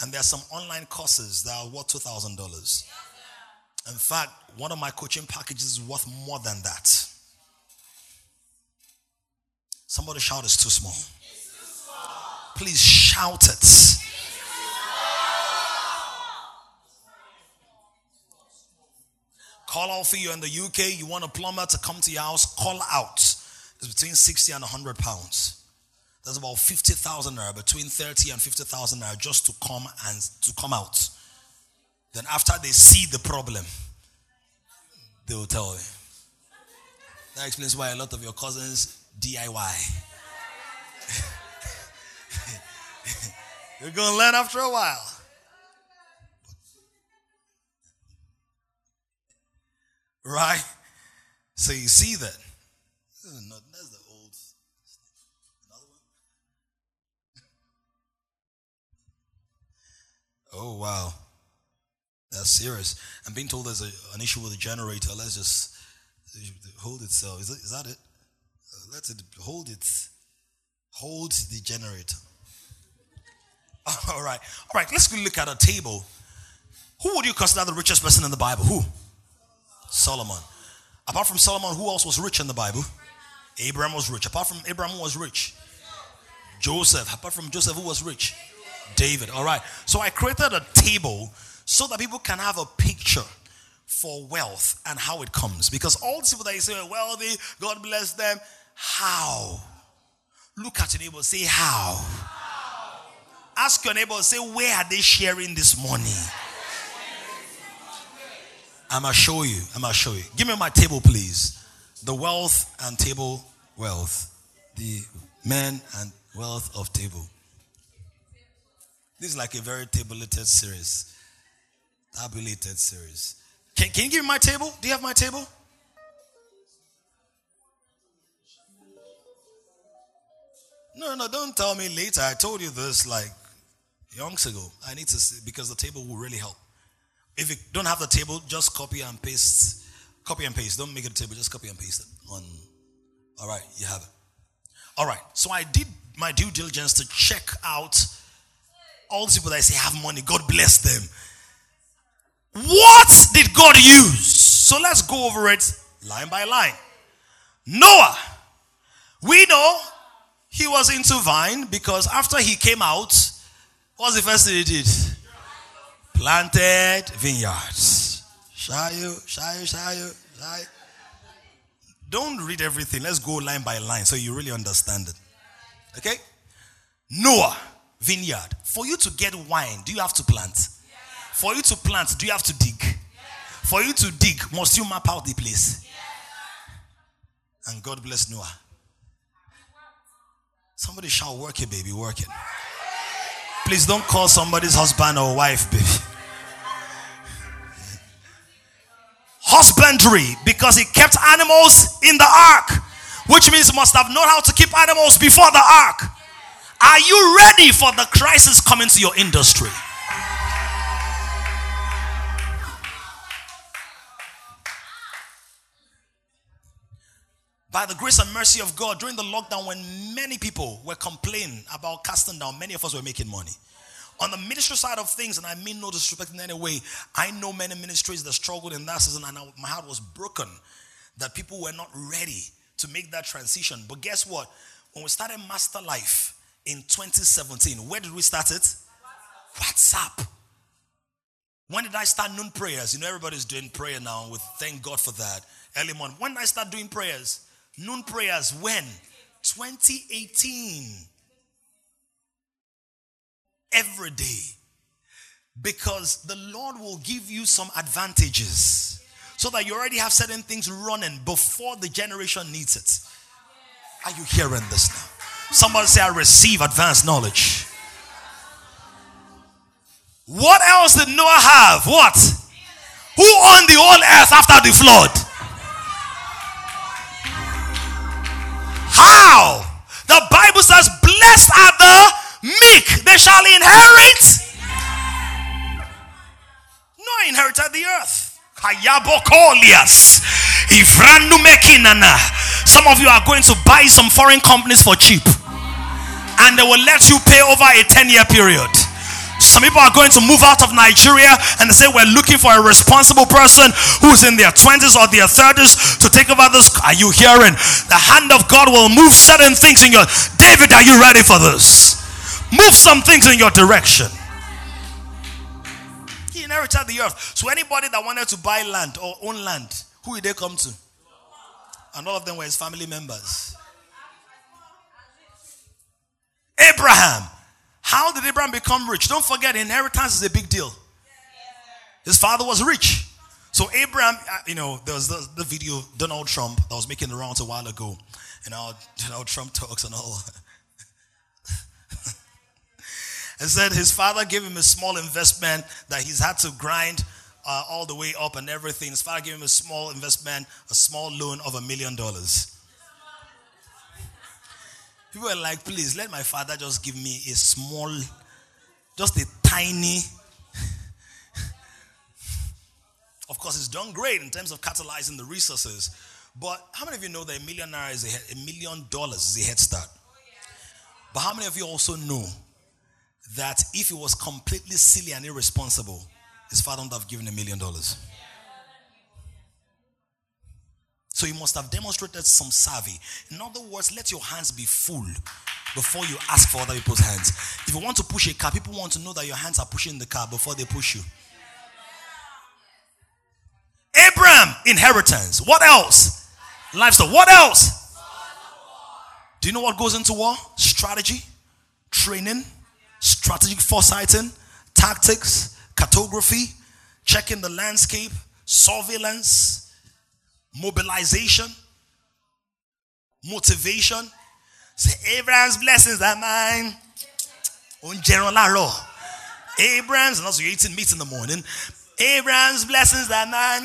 And there are some online courses that are worth $2,000. In fact, one of my coaching packages is worth more than that. Somebody shout, it's too small. Please shout it. Call out for you in the UK, you want a plumber to come to your house, call out. It's between 60 and 100 pounds. That's about 50,000 naira, between 30 and 50,000 naira just to come and to come out. Then after they see the problem, they will tell you. That explains why a lot of your cousins DIY. You're going to learn after a while. Right? So you see that. That's the old. Another one? Oh, wow. That's serious. I'm being told there's a, an issue with the generator. Let's just hold it. So is, is that it? Uh, let it hold it. Hold the generator. All right. All right. Let's look at a table. Who would you consider the richest person in the Bible? Who? Solomon. Apart from Solomon, who else was rich in the Bible? Abraham was rich. Apart from Abraham, who was rich? Joseph. Apart from Joseph, who was rich? David. All right. So I created a table so that people can have a picture for wealth and how it comes. Because all the people that you say are wealthy, God bless them. How? Look at your neighbor, say how. Ask your neighbor, say where are they sharing this money? I'm gonna show you. I'm gonna show you. Give me my table, please. The wealth and table wealth. The men and wealth of table. This is like a very tabulated series. Tabulated series. Can, can you give me my table? Do you have my table? No, no, don't tell me later. I told you this like yonks ago. I need to see because the table will really help. If you don't have the table, just copy and paste. Copy and paste. Don't make it a table, just copy and paste it on. All right, you have it. All right, so I did my due diligence to check out all the people that I say have money. God bless them. What did God use? So let's go over it line by line. Noah, we know he was into vine because after he came out, what's the first thing he did? planted vineyards. Shayo, shayo, shayo, shayo. Don't read everything. Let's go line by line so you really understand it. Okay? Noah, vineyard. For you to get wine, do you have to plant? For you to plant, do you have to dig? For you to dig, must you map out the place? And God bless Noah. Somebody shall work it, baby, work it. Please don't call somebody's husband or wife, baby. Husbandry, because he kept animals in the ark, which means must have known how to keep animals before the ark. Are you ready for the crisis coming to your industry? By the grace and mercy of God, during the lockdown, when many people were complaining about casting down, many of us were making money. On the ministry side of things, and I mean no disrespect in any way, I know many ministries that struggled in that season, and my heart was broken that people were not ready to make that transition. But guess what? When we started Master Life in 2017, where did we start it? WhatsApp. When did I start noon prayers? You know, everybody's doing prayer now. We thank God for that. Early morning. When did I start doing prayers? Noon prayers when? 2018. Every day. Because the Lord will give you some advantages so that you already have certain things running before the generation needs it. Are you hearing this now? Somebody say, I receive advanced knowledge. What else did Noah have? What? Who owned the whole earth after the flood? How? The Bible says, Blessed are the meek, they shall inherit. No, inherited the earth. Some of you are going to buy some foreign companies for cheap, and they will let you pay over a 10 year period. Some people are going to move out of Nigeria and they say we're looking for a responsible person who's in their 20s or their 30s to take over this. Are you hearing? The hand of God will move certain things in your David, are you ready for this? Move some things in your direction. He inherited the earth. So anybody that wanted to buy land or own land, who did they come to? And all of them were his family members. Abraham. How did Abraham become rich? Don't forget, inheritance is a big deal. His father was rich. So Abraham, uh, you know, there was the, the video Donald Trump that was making the rounds a while ago, and how Donald Trump talks and all. and said his father gave him a small investment that he's had to grind uh, all the way up and everything. His father gave him a small investment, a small loan of a million dollars. People were like, please let my father just give me a small, just a tiny of course, it's done great in terms of catalyzing the resources. But how many of you know that a millionaire is a, a million dollars is a head start? But how many of you also know that if he was completely silly and irresponsible, his father would have given a million dollars? So you must have demonstrated some savvy. In other words, let your hands be full before you ask for other people's hands. If you want to push a car, people want to know that your hands are pushing the car before they push you. Abraham, inheritance. What else? Livestock. What else? Do you know what goes into war? Strategy, training, strategic foresighting, tactics, cartography, checking the landscape, surveillance, mobilization, motivation. Say, Abraham's blessings are mine. On general Laro. Abraham's, also you're eating meat in the morning. Abraham's blessings are mine.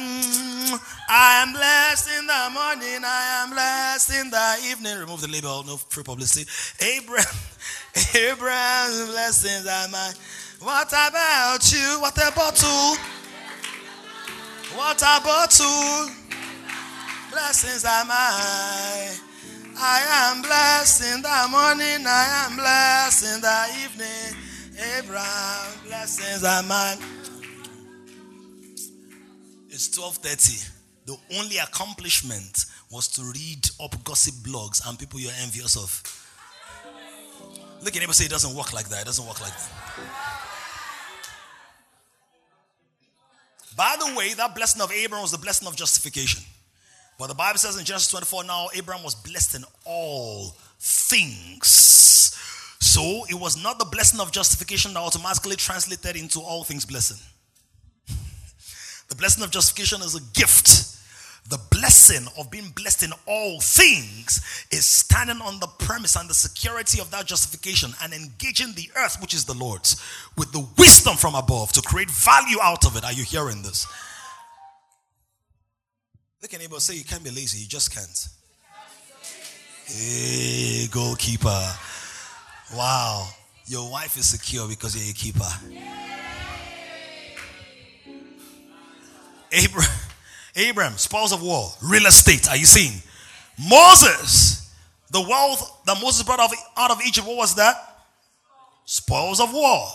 I am blessed in the morning. I am blessed in the evening. Remove the label, no free publicity. Abraham, Abraham's blessings are mine. What about you? What about you? What about you? Blessings are mine. I am blessed in the morning. I am blessed in the evening. Abraham, blessings are mine. It's 12:30. The only accomplishment was to read up gossip blogs and people you're envious of. Look at neighbor say it doesn't work like that. It doesn't work like that. By the way, that blessing of Abraham was the blessing of justification. But the Bible says in Genesis 24 now, Abraham was blessed in all things. So it was not the blessing of justification that automatically translated into all things blessing. The blessing of justification is a gift. The blessing of being blessed in all things is standing on the premise and the security of that justification and engaging the earth, which is the Lord's, with the wisdom from above to create value out of it. Are you hearing this? Look at neighbor say you can't be lazy, you just can't. Hey, goalkeeper. Wow. Your wife is secure because you're a keeper. Abraham, Abraham, spoils of war, real estate. Are you seeing? Moses, the wealth that Moses brought out of Egypt, what was that? Spoils of war.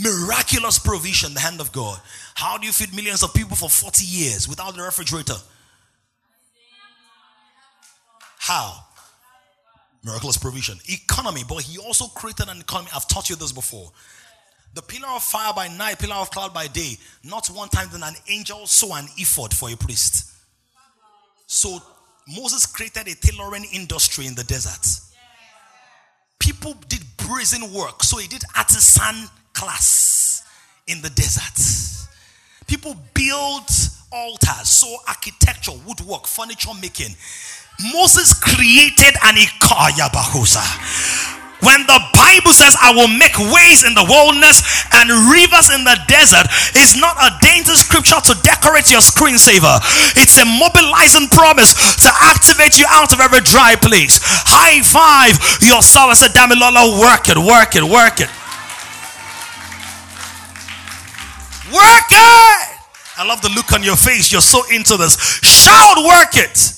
Miraculous provision, the hand of God. How do you feed millions of people for 40 years without a refrigerator? How? Miraculous provision. Economy, but he also created an economy. I've taught you this before. The pillar of fire by night, pillar of cloud by day. Not one time did an angel saw an ephod for a priest. So Moses created a tailoring industry in the desert. People did brazen work, so he did artisan class in the desert. People built altars, so architecture, woodwork, furniture making. Moses created an ikaya bahusa. When the Bible says, I will make ways in the wilderness and rivers in the desert, it's not a dainty scripture to decorate your screensaver. It's a mobilizing promise to activate you out of every dry place. High five yourself and say, Damilola, work it, work it, work it. Work it! I love the look on your face. You're so into this. Shout, work it.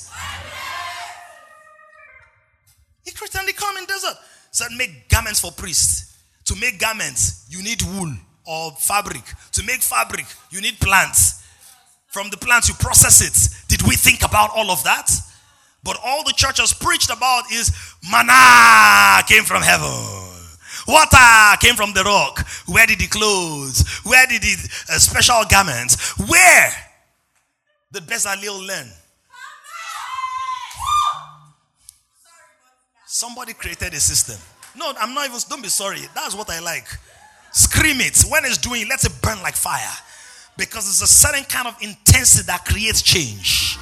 He created the common desert said, Make garments for priests. To make garments, you need wool or fabric. To make fabric, you need plants. From the plants, you process it. Did we think about all of that? But all the church has preached about is manna came from heaven. Water came from the rock. Where did the clothes? Where did the uh, special garments? Where did Bezalel learn? Somebody created a system. No, I'm not even, don't be sorry. That's what I like. Scream it. When it's doing, let it burn like fire. Because it's a certain kind of intensity that creates change.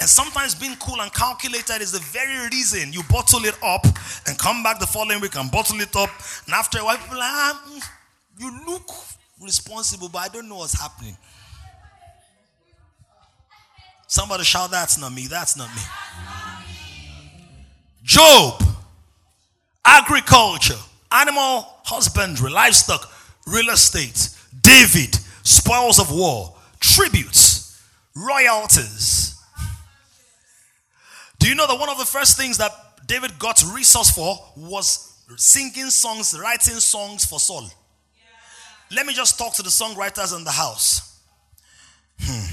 And sometimes being cool and calculated is the very reason you bottle it up and come back the following week and bottle it up. And after a while, people like, ah, you look responsible, but I don't know what's happening. Somebody shout, That's not me. That's not me. Job, agriculture, animal husbandry, livestock, real estate, David, spoils of war, tributes, royalties. You know that one of the first things that David got resource for was singing songs, writing songs for Saul? Let me just talk to the songwriters in the house. Hmm.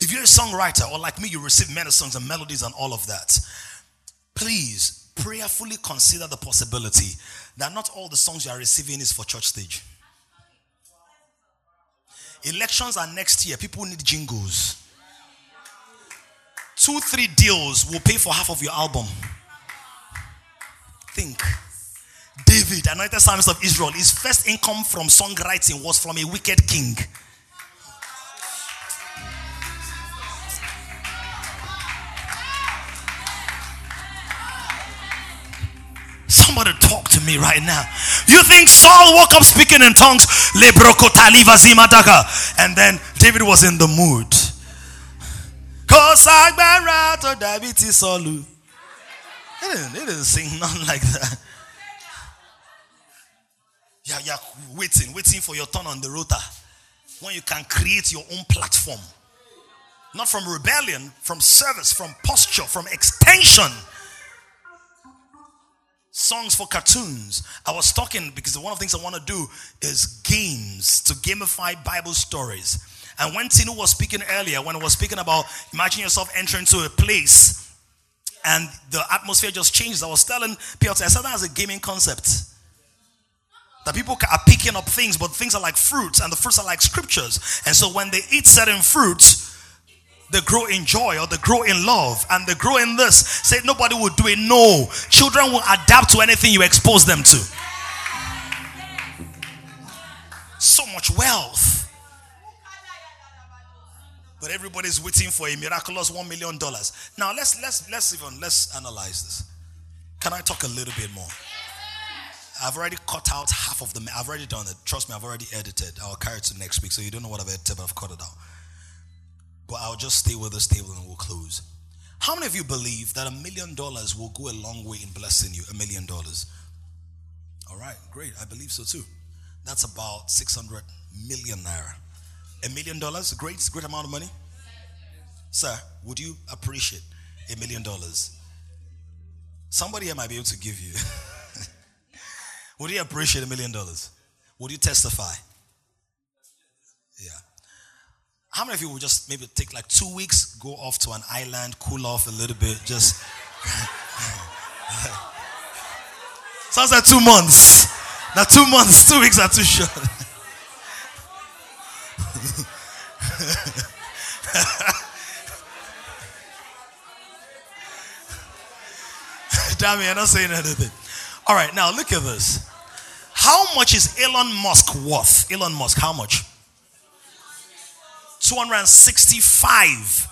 If you're a songwriter or like me, you receive many songs and melodies and all of that, please prayerfully consider the possibility that not all the songs you are receiving is for church stage. Elections are next year. People need jingles. Two, three deals will pay for half of your album. Think. David, anointed psalmist of Israel, his first income from songwriting was from a wicked king. Somebody talk to me right now. You think Saul woke up speaking in tongues? And then David was in the mood. He didn't, he didn't sing nothing like that. Yeah, yeah, waiting, waiting for your turn on the rota. When you can create your own platform. Not from rebellion, from service, from posture, from extension songs for cartoons. I was talking because one of the things I want to do is games to gamify Bible stories. And when Tinu was speaking earlier, when I was speaking about imagine yourself entering to a place and the atmosphere just changes, I was telling PLT, I said that as a gaming concept. That people are picking up things, but things are like fruits, and the fruits are like scriptures. And so when they eat certain fruits, they grow in joy or they grow in love and they grow in this. Say nobody will do it. No. Children will adapt to anything you expose them to. So much wealth. But everybody's waiting for a miraculous one million dollars. Now let's let's let's even let's analyze this. Can I talk a little bit more? I've already cut out half of the. I've already done it. Trust me, I've already edited. I'll carry it to next week. So you don't know what I've edited, but I've cut it out. But I'll just stay with this table and we'll close. How many of you believe that a million dollars will go a long way in blessing you? A million dollars. All right, great. I believe so too. That's about 600 million naira. A million dollars, great, great amount of money. Sir, would you appreciate a million dollars? Somebody here might be able to give you. would you appreciate a million dollars? Would you testify? Yeah. How many of you would just maybe take like two weeks, go off to an island, cool off a little bit, just. Sounds like two months. Now, two months, two weeks are too short. Damn it, I'm not saying anything. All right, now look at this. How much is Elon Musk worth? Elon Musk, how much? 265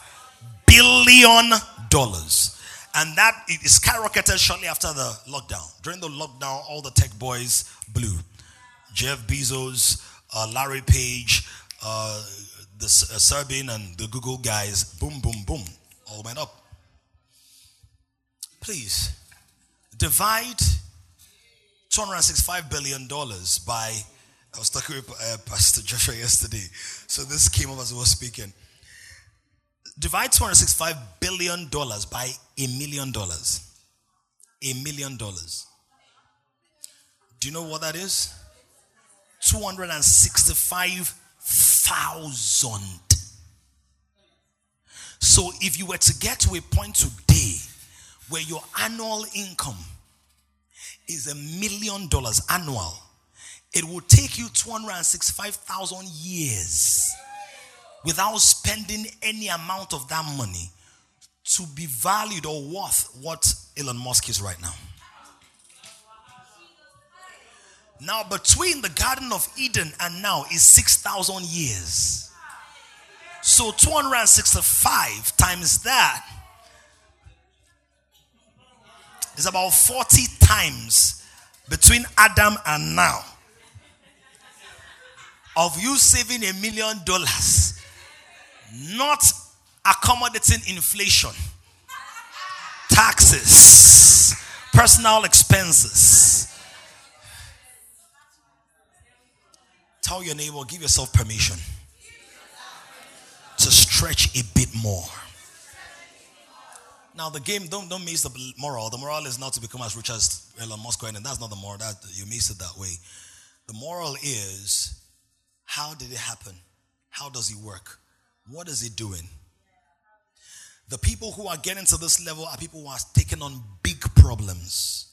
billion dollars. And that it skyrocketed shortly after the lockdown. During the lockdown, all the tech boys blew. Jeff Bezos, uh, Larry Page, uh, the uh, Sergey Brin and the Google guys, boom, boom, boom, all went up. Please divide 265 billion dollars by I was talking with uh, Pastor Joshua yesterday. So this came up as we were speaking. Divide $265 billion by a million dollars. A million dollars. Do you know what that is? 265,000. So if you were to get to a point today where your annual income is a million dollars annual, it will take you 265,000 years without spending any amount of that money to be valued or worth what Elon Musk is right now. Now, between the Garden of Eden and now is 6,000 years. So 265 times that is about 40 times between Adam and now of you saving a million dollars, not accommodating inflation, taxes, personal expenses. Tell your neighbor, give yourself permission to stretch a bit more. Now the game don't don't miss the moral. The moral is not to become as rich as Elon Musk, and that's not the moral. That you miss it that way. The moral is how did it happen? How does he work? What is he doing? The people who are getting to this level are people who are taking on big problems,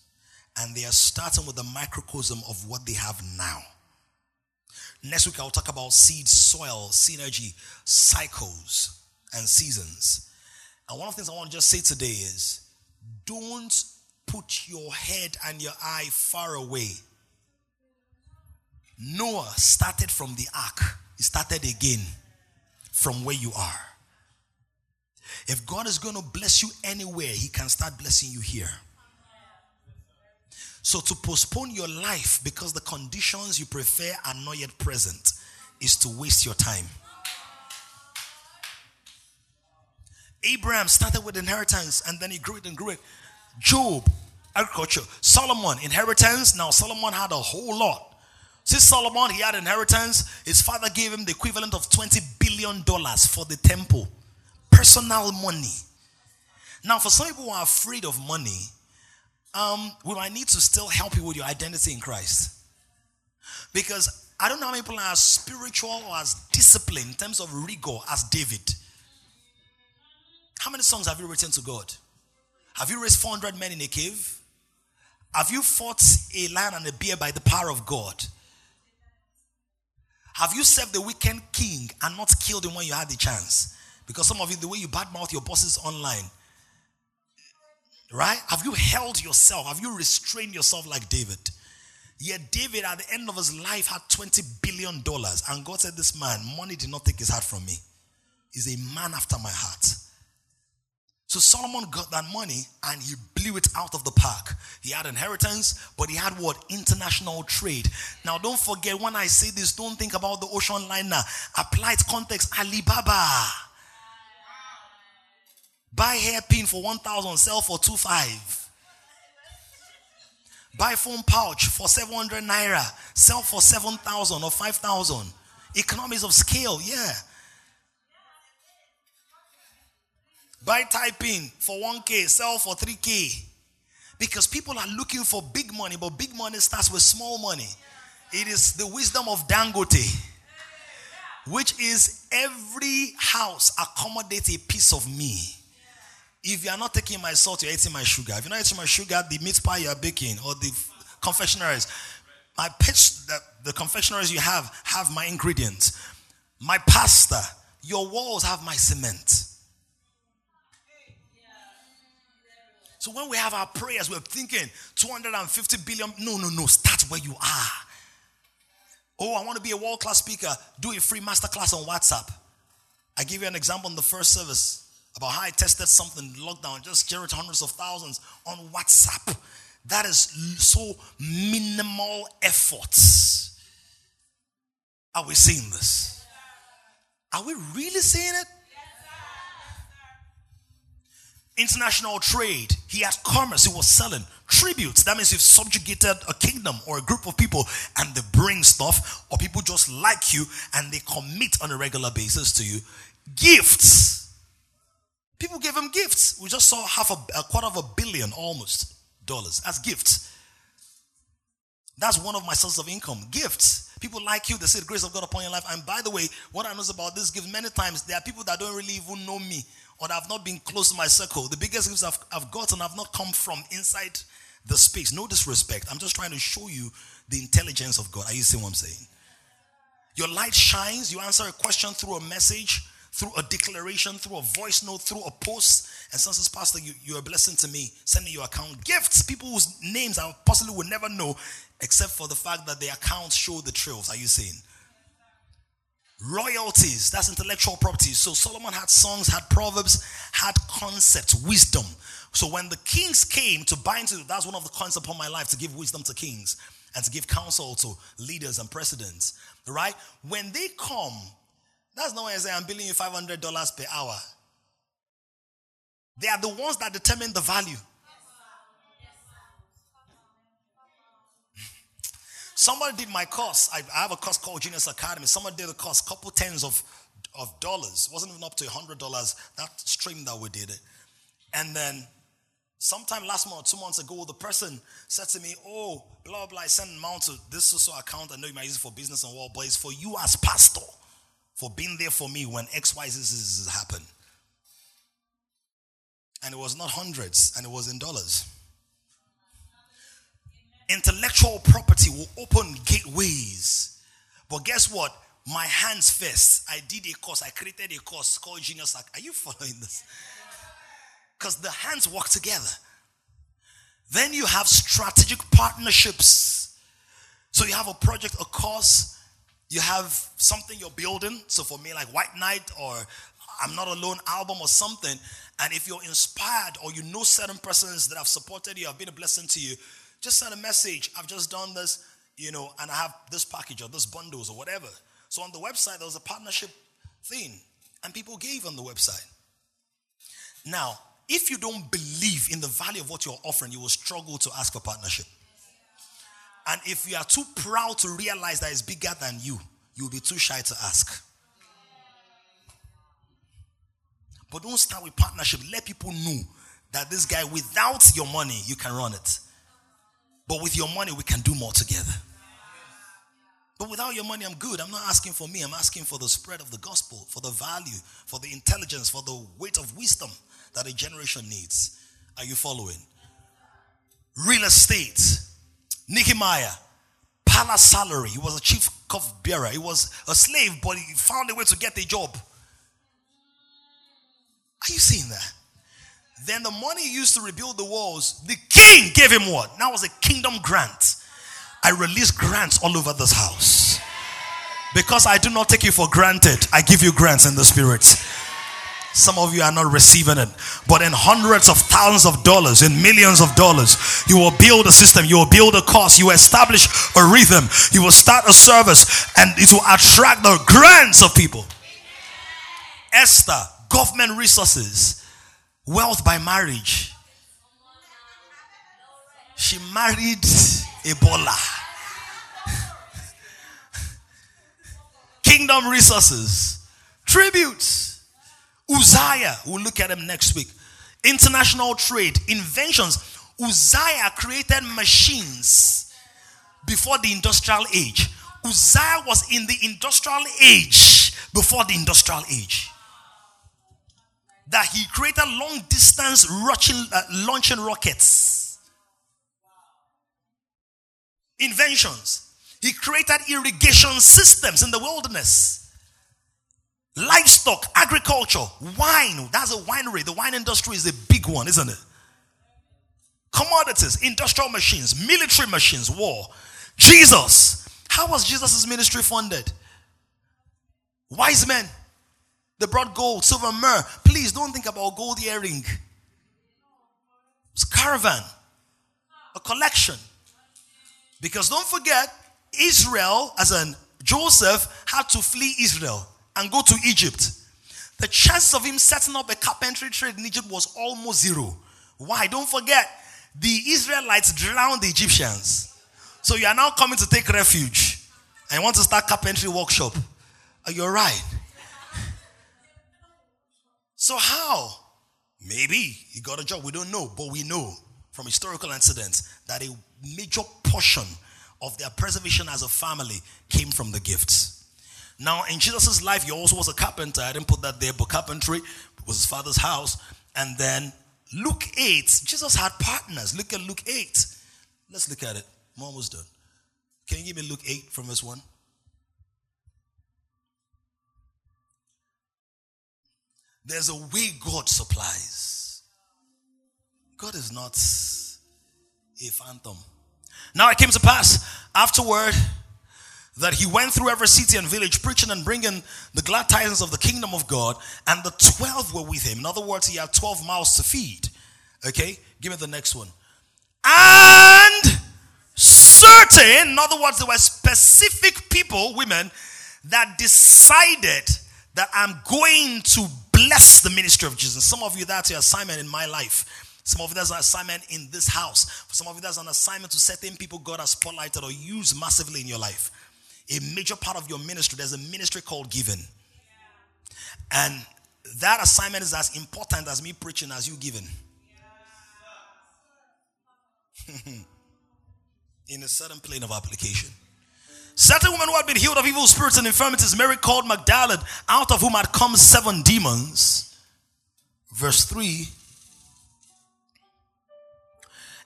and they are starting with the microcosm of what they have now. Next week, I'll talk about seed, soil, synergy, cycles, and seasons. And one of the things I want to just say today is don't put your head and your eye far away. Noah started from the ark, he started again from where you are. If God is going to bless you anywhere, He can start blessing you here. So to postpone your life because the conditions you prefer are not yet present is to waste your time. Abraham started with inheritance and then he grew it and grew it. Job, agriculture. Solomon, inheritance. Now Solomon had a whole lot. Since Solomon, he had inheritance. His father gave him the equivalent of $20 billion for the temple. Personal money. Now, for some people who are afraid of money, um, we might need to still help you with your identity in Christ. Because I don't know how many people are as spiritual or as disciplined in terms of rigor as David. How many songs have you written to God? Have you raised 400 men in a cave? Have you fought a lion and a bear by the power of God? Have you served the wicked king and not killed him when you had the chance? Because some of you, the way you badmouth your bosses online, Right? Have you held yourself? Have you restrained yourself like David? Yet David, at the end of his life, had $20 billion. And God said, This man, money did not take his heart from me. He's a man after my heart. So Solomon got that money and he blew it out of the park. He had inheritance, but he had what? International trade. Now, don't forget when I say this, don't think about the ocean liner. Applied context, Alibaba. Buy hairpin for 1,000, sell for 2,5. Buy phone pouch for 700 naira, sell for 7,000 or 5,000. Economies of scale, yeah. Buy typing for 1K, sell for 3K. Because people are looking for big money, but big money starts with small money. It is the wisdom of Dangote, which is every house accommodates a piece of me. If you are not taking my salt, you're eating my sugar. If you're not eating my sugar, the meat pie you're baking or the confectionaries, my pitch that the confectionaries you have have my ingredients. My pasta, your walls have my cement. So when we have our prayers, we're thinking 250 billion. No, no, no. Start where you are. Oh, I want to be a world class speaker. Do a free masterclass on WhatsApp. I give you an example in the first service about how I tested something lockdown, just generate hundreds of thousands on WhatsApp. That is so minimal efforts. Are we seeing this? Are we really seeing it? International trade. He had commerce. He was selling tributes. That means you've subjugated a kingdom or a group of people and they bring stuff, or people just like you and they commit on a regular basis to you. Gifts People gave him gifts. We just saw half a, a quarter of a billion almost dollars as gifts. That's one of my sources of income. Gifts. People like you, they say the grace of God upon your life. And by the way, what I know about this gift, many times there are people that don't really even know me or that have not been close to my circle. The biggest gifts I've, I've gotten have not come from inside the space. No disrespect. I'm just trying to show you the intelligence of God. Are you seeing what I'm saying? Your light shines. You answer a question through a message, through a declaration, through a voice note, through a post. And someone says, Pastor, you, you're a blessing to me. Send me your account. Gifts, people whose names I possibly would never know, except for the fact that their accounts show the trails. Are you saying? Royalties, that's intellectual property. So Solomon had songs, had proverbs, had concepts, wisdom. So when the kings came to bind to, that's one of the coins upon my life to give wisdom to kings and to give counsel to leaders and presidents. Right? When they come, that's not when I say I'm billing you $500 per hour. They are the ones that determine the value. Somebody did my course. I, I have a course called Genius Academy. Somebody did a course, couple tens of, of dollars. It wasn't even up to a hundred dollars. That stream that we did it. And then sometime last month, two months ago, the person said to me, Oh, blah blah, I sent amount to this social account. I know you might use it for business and all, but it's for you as pastor, for being there for me when XYZ happened. And it was not hundreds, and it was in dollars. Intellectual property will open gateways. But guess what? My hands first. I did a course. I created a course called Genius. Are you following this? Because the hands work together. Then you have strategic partnerships. So you have a project, a course, you have something you're building. So for me, like White Knight or I'm Not Alone album or something. And if you're inspired or you know certain persons that have supported you, have been a blessing to you, just send a message. I've just done this, you know, and I have this package or this bundles or whatever. So on the website, there was a partnership thing, and people gave on the website. Now, if you don't believe in the value of what you're offering, you will struggle to ask for partnership. And if you are too proud to realize that it's bigger than you, you'll be too shy to ask. But don't start with partnership. Let people know that this guy, without your money, you can run it. But with your money, we can do more together. But without your money, I'm good. I'm not asking for me. I'm asking for the spread of the gospel, for the value, for the intelligence, for the weight of wisdom that a generation needs. Are you following? Real estate. Nehemiah, palace salary. He was a chief cup bearer. He was a slave, but he found a way to get a job. Are you seeing that? Then the money used to rebuild the walls, the king gave him what? Now was a kingdom grant. I release grants all over this house. Because I do not take you for granted, I give you grants in the spirit. Some of you are not receiving it, but in hundreds of thousands of dollars, in millions of dollars, you will build a system, you will build a course, you will establish a rhythm, you will start a service, and it will attract the grants of people. Esther, government resources, wealth by marriage. She married Ebola. Kingdom resources, tributes. Uzziah, we'll look at him next week. International trade, inventions. Uzziah created machines before the industrial age. Uzziah was in the industrial age before the industrial age that he created long distance launching, uh, launching rockets. Inventions. He created irrigation systems in the wilderness. Livestock, agriculture, wine. That's a winery. The wine industry is a big one, isn't it? Commodities, industrial machines, military machines, war. Jesus. How was Jesus' ministry funded? Wise men. They brought gold, silver, myrrh. Please don't think about gold earring. It's caravan, a collection. Because don't forget, Israel, as in Joseph, had to flee Israel and go to Egypt. The chance of him setting up a carpentry trade in Egypt was almost zero. Why? Don't forget, the Israelites drowned the Egyptians. So you are now coming to take refuge and you want to start carpentry workshop. You're right. So, how? Maybe he got a job. We don't know, but we know from historical incidents that a major portion of their preservation as a family came from the gifts. Now, in Jesus' life, he also was a carpenter. I didn't put that there, but carpentry was his father's house. And then Luke 8, Jesus had partners. Look at Luke 8. Let's look at it. I'm almost done. Can you give me Luke 8 from verse 1? There's a way God supplies. God is not a phantom. Now it came to pass afterward that he went through every city and village preaching and bringing the glad tidings of the kingdom of God, and the 12 were with him. In other words, he had 12 mouths to feed. Okay, give me the next one. And certain, in other words, there were specific people, women, that decided that I'm going to bless the ministry of Jesus. Some of you, that's your assignment in my life. Some of you, that's an assignment in this house. For some of you, that's an assignment to certain people God has spotlighted or used massively in your life a major part of your ministry. There's a ministry called giving. And that assignment is as important as me preaching as you giving. In a certain plane of application. Certain women who had been healed of evil spirits and infirmities, Mary called Magdalene, out of whom had come seven demons. Verse 3.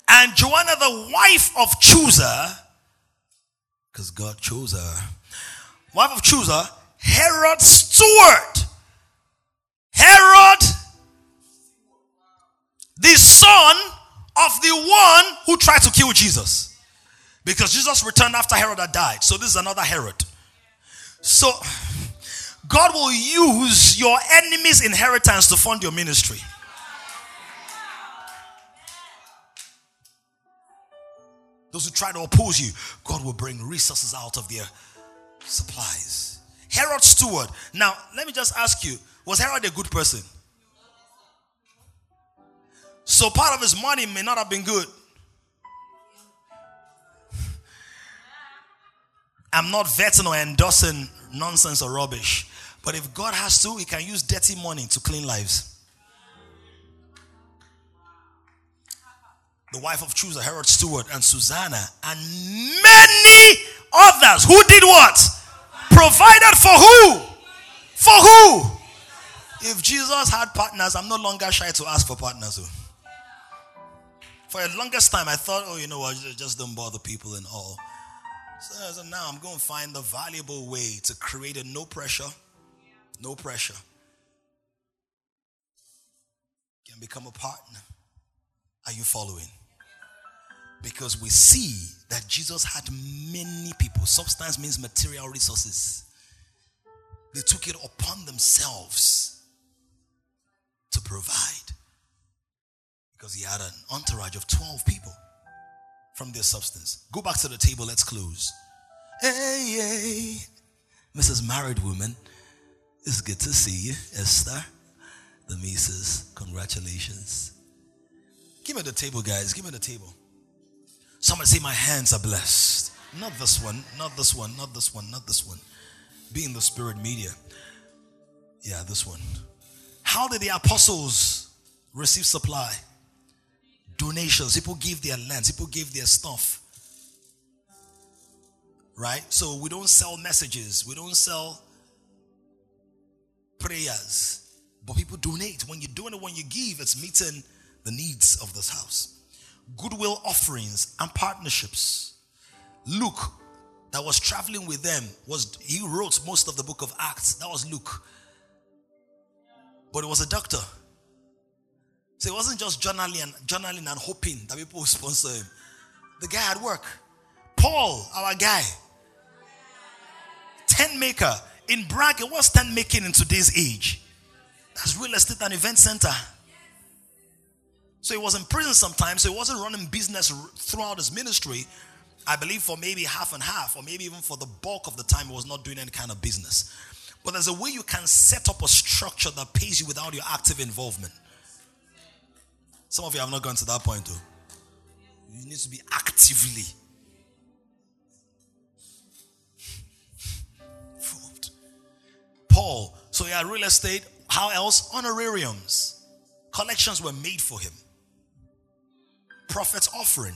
And Joanna, the wife of Chuza, because God chose her. Wife of Chuza, Herod's steward. Herod, the son of the one who tried to kill Jesus. Because Jesus returned after Herod had died. So this is another Herod. So God will use your enemy's inheritance to fund your ministry. Those who try to oppose you, God will bring resources out of their supplies. Herod steward. Now, let me just ask you was Herod a good person? So part of his money may not have been good. I'm not vetting or endorsing nonsense or rubbish. But if God has to, he can use dirty money to clean lives. The wife of Chuza, Herod steward, and Susanna, and many others who did what? Provided for who? For who? If Jesus had partners, I'm no longer shy to ask for partners. Oh. For the longest time, I thought, oh, you know what, just don't bother people and all. So, so now I'm going to find the valuable way to create a no pressure, no pressure. Can become a partner. Are you following? Because we see that Jesus had many people. Substance means material resources. They took it upon themselves to provide. Because he had an entourage of 12 people from their substance. Go back to the table, let's close. Hey, hey, Mrs. Married Woman, it's good to see you. Esther, the Mises, congratulations. Give me the table, guys. Give me the table. Somebody say, My hands are blessed. Not this one, not this one, not this one, not this one. Be in the spirit media. Yeah, this one. How did the apostles receive supply? Donations. People give their lands, people give their stuff. Right? So we don't sell messages, we don't sell prayers, but people donate. When you're doing it, when you give, it's meeting the needs of this house goodwill offerings and partnerships. Luke, that was traveling with them, was he wrote most of the book of Acts. That was Luke. But it was a doctor. So it wasn't just journaling and journaling and hoping that people would sponsor him. The guy had work. Paul, our guy, tent maker in Braga. What's tent making in today's age? That's real estate and event center. So he was in prison sometimes, so he wasn't running business throughout his ministry. I believe for maybe half and half, or maybe even for the bulk of the time, he was not doing any kind of business. But there's a way you can set up a structure that pays you without your active involvement. Some of you have not gone to that point, though. You need to be actively involved. Paul, so he had real estate. How else? Honorariums. Collections were made for him prophet's offering.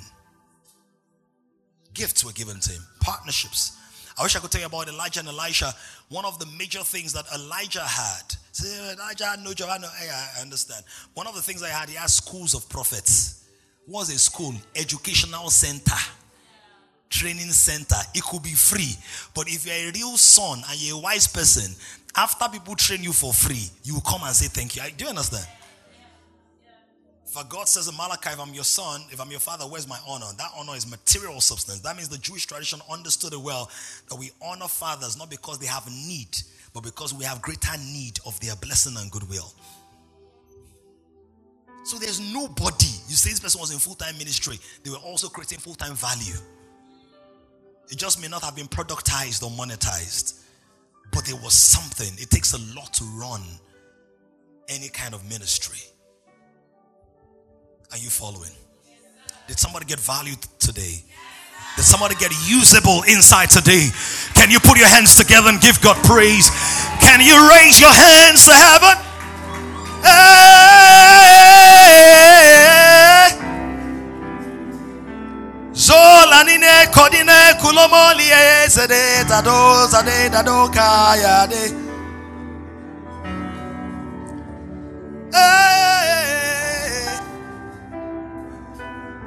Gifts were given to him, partnerships. I wish I could tell you about Elijah and Elisha. One of the major things that Elijah had. See, Elijah had no job. I, know, I understand. One of the things I had, he had schools of prophets. What's a school? Educational center. Training center. It could be free. But if you're a real son and you're a wise person, after people train you for free, you will come and say thank you. Do you understand? For God says in Malachi, if I'm your son, if I'm your father, where's my honor? That honor is material substance. That means the Jewish tradition understood it well that we honor fathers not because they have need, but because we have greater need of their blessing and goodwill. So there's nobody. You say this person was in full time ministry, they were also creating full time value. It just may not have been productized or monetized, but it was something. It takes a lot to run any kind of ministry. Are you following? Did somebody get value today? Did somebody get usable inside today? Can you put your hands together and give God praise? Can you raise your hands to heaven? Eh. Kaya de. Eh.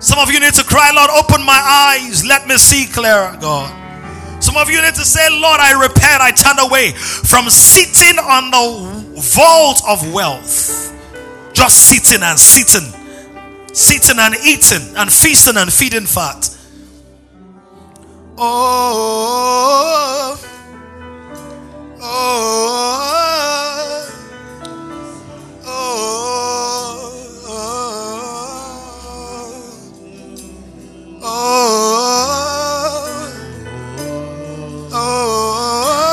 Some of you need to cry, Lord, open my eyes. Let me see clearer, God. Some of you need to say, Lord, I repent. I turn away from sitting on the vault of wealth. Just sitting and sitting. Sitting and eating and feasting and feeding fat. Oh, oh, oh, oh, Oh oh, oh,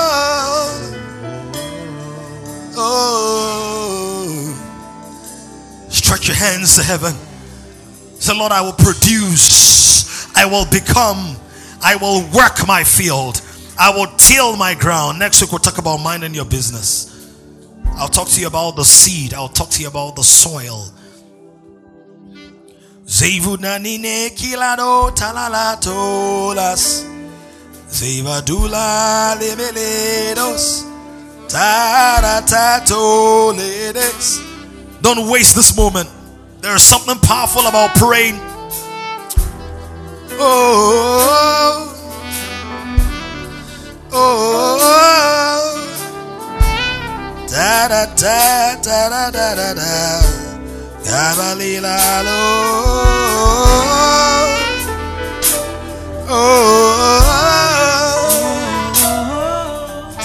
oh, oh. Stretch your hands to heaven. Say, Lord, I will produce, I will become, I will work my field, I will till my ground. Next week, we'll talk about minding your business. I'll talk to you about the seed, I'll talk to you about the soil. Kilado talalatolas. Zevadula lemeledos. Taratatoledes. Don't waste this moment. There is something powerful about praying. Oh, oh, oh. Da da da da da da da Yabalilalo. Oh. oh, oh.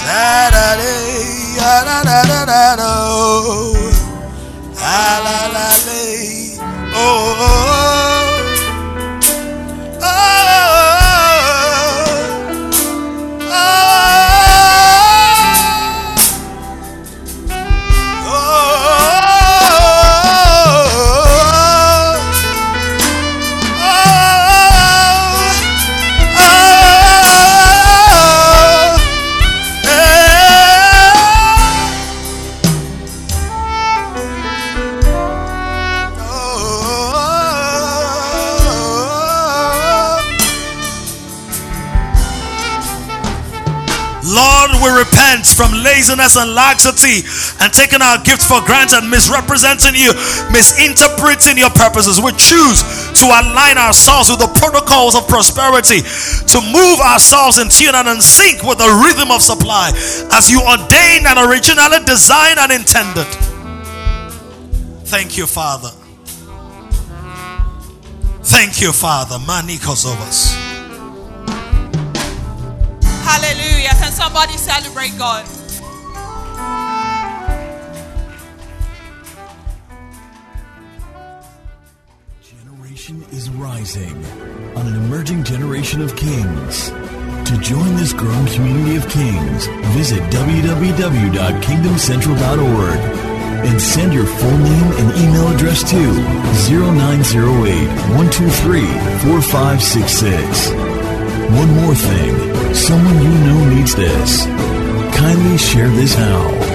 Da da da da da da da. La la la. Oh. Oh. oh. oh. From laziness and laxity and taking our gifts for granted, misrepresenting you, misinterpreting your purposes. We choose to align ourselves with the protocols of prosperity, to move ourselves in tune and in sync with the rhythm of supply as you ordained and originally designed and intended. Thank you, Father. Thank you, Father. Manikos of us. Hallelujah. Can somebody celebrate God? Generation is rising on an emerging generation of kings. To join this growing community of kings, visit www.kingdomcentral.org and send your full name and email address to 0908 123 4566. One more thing someone you know needs this. Kindly share this now.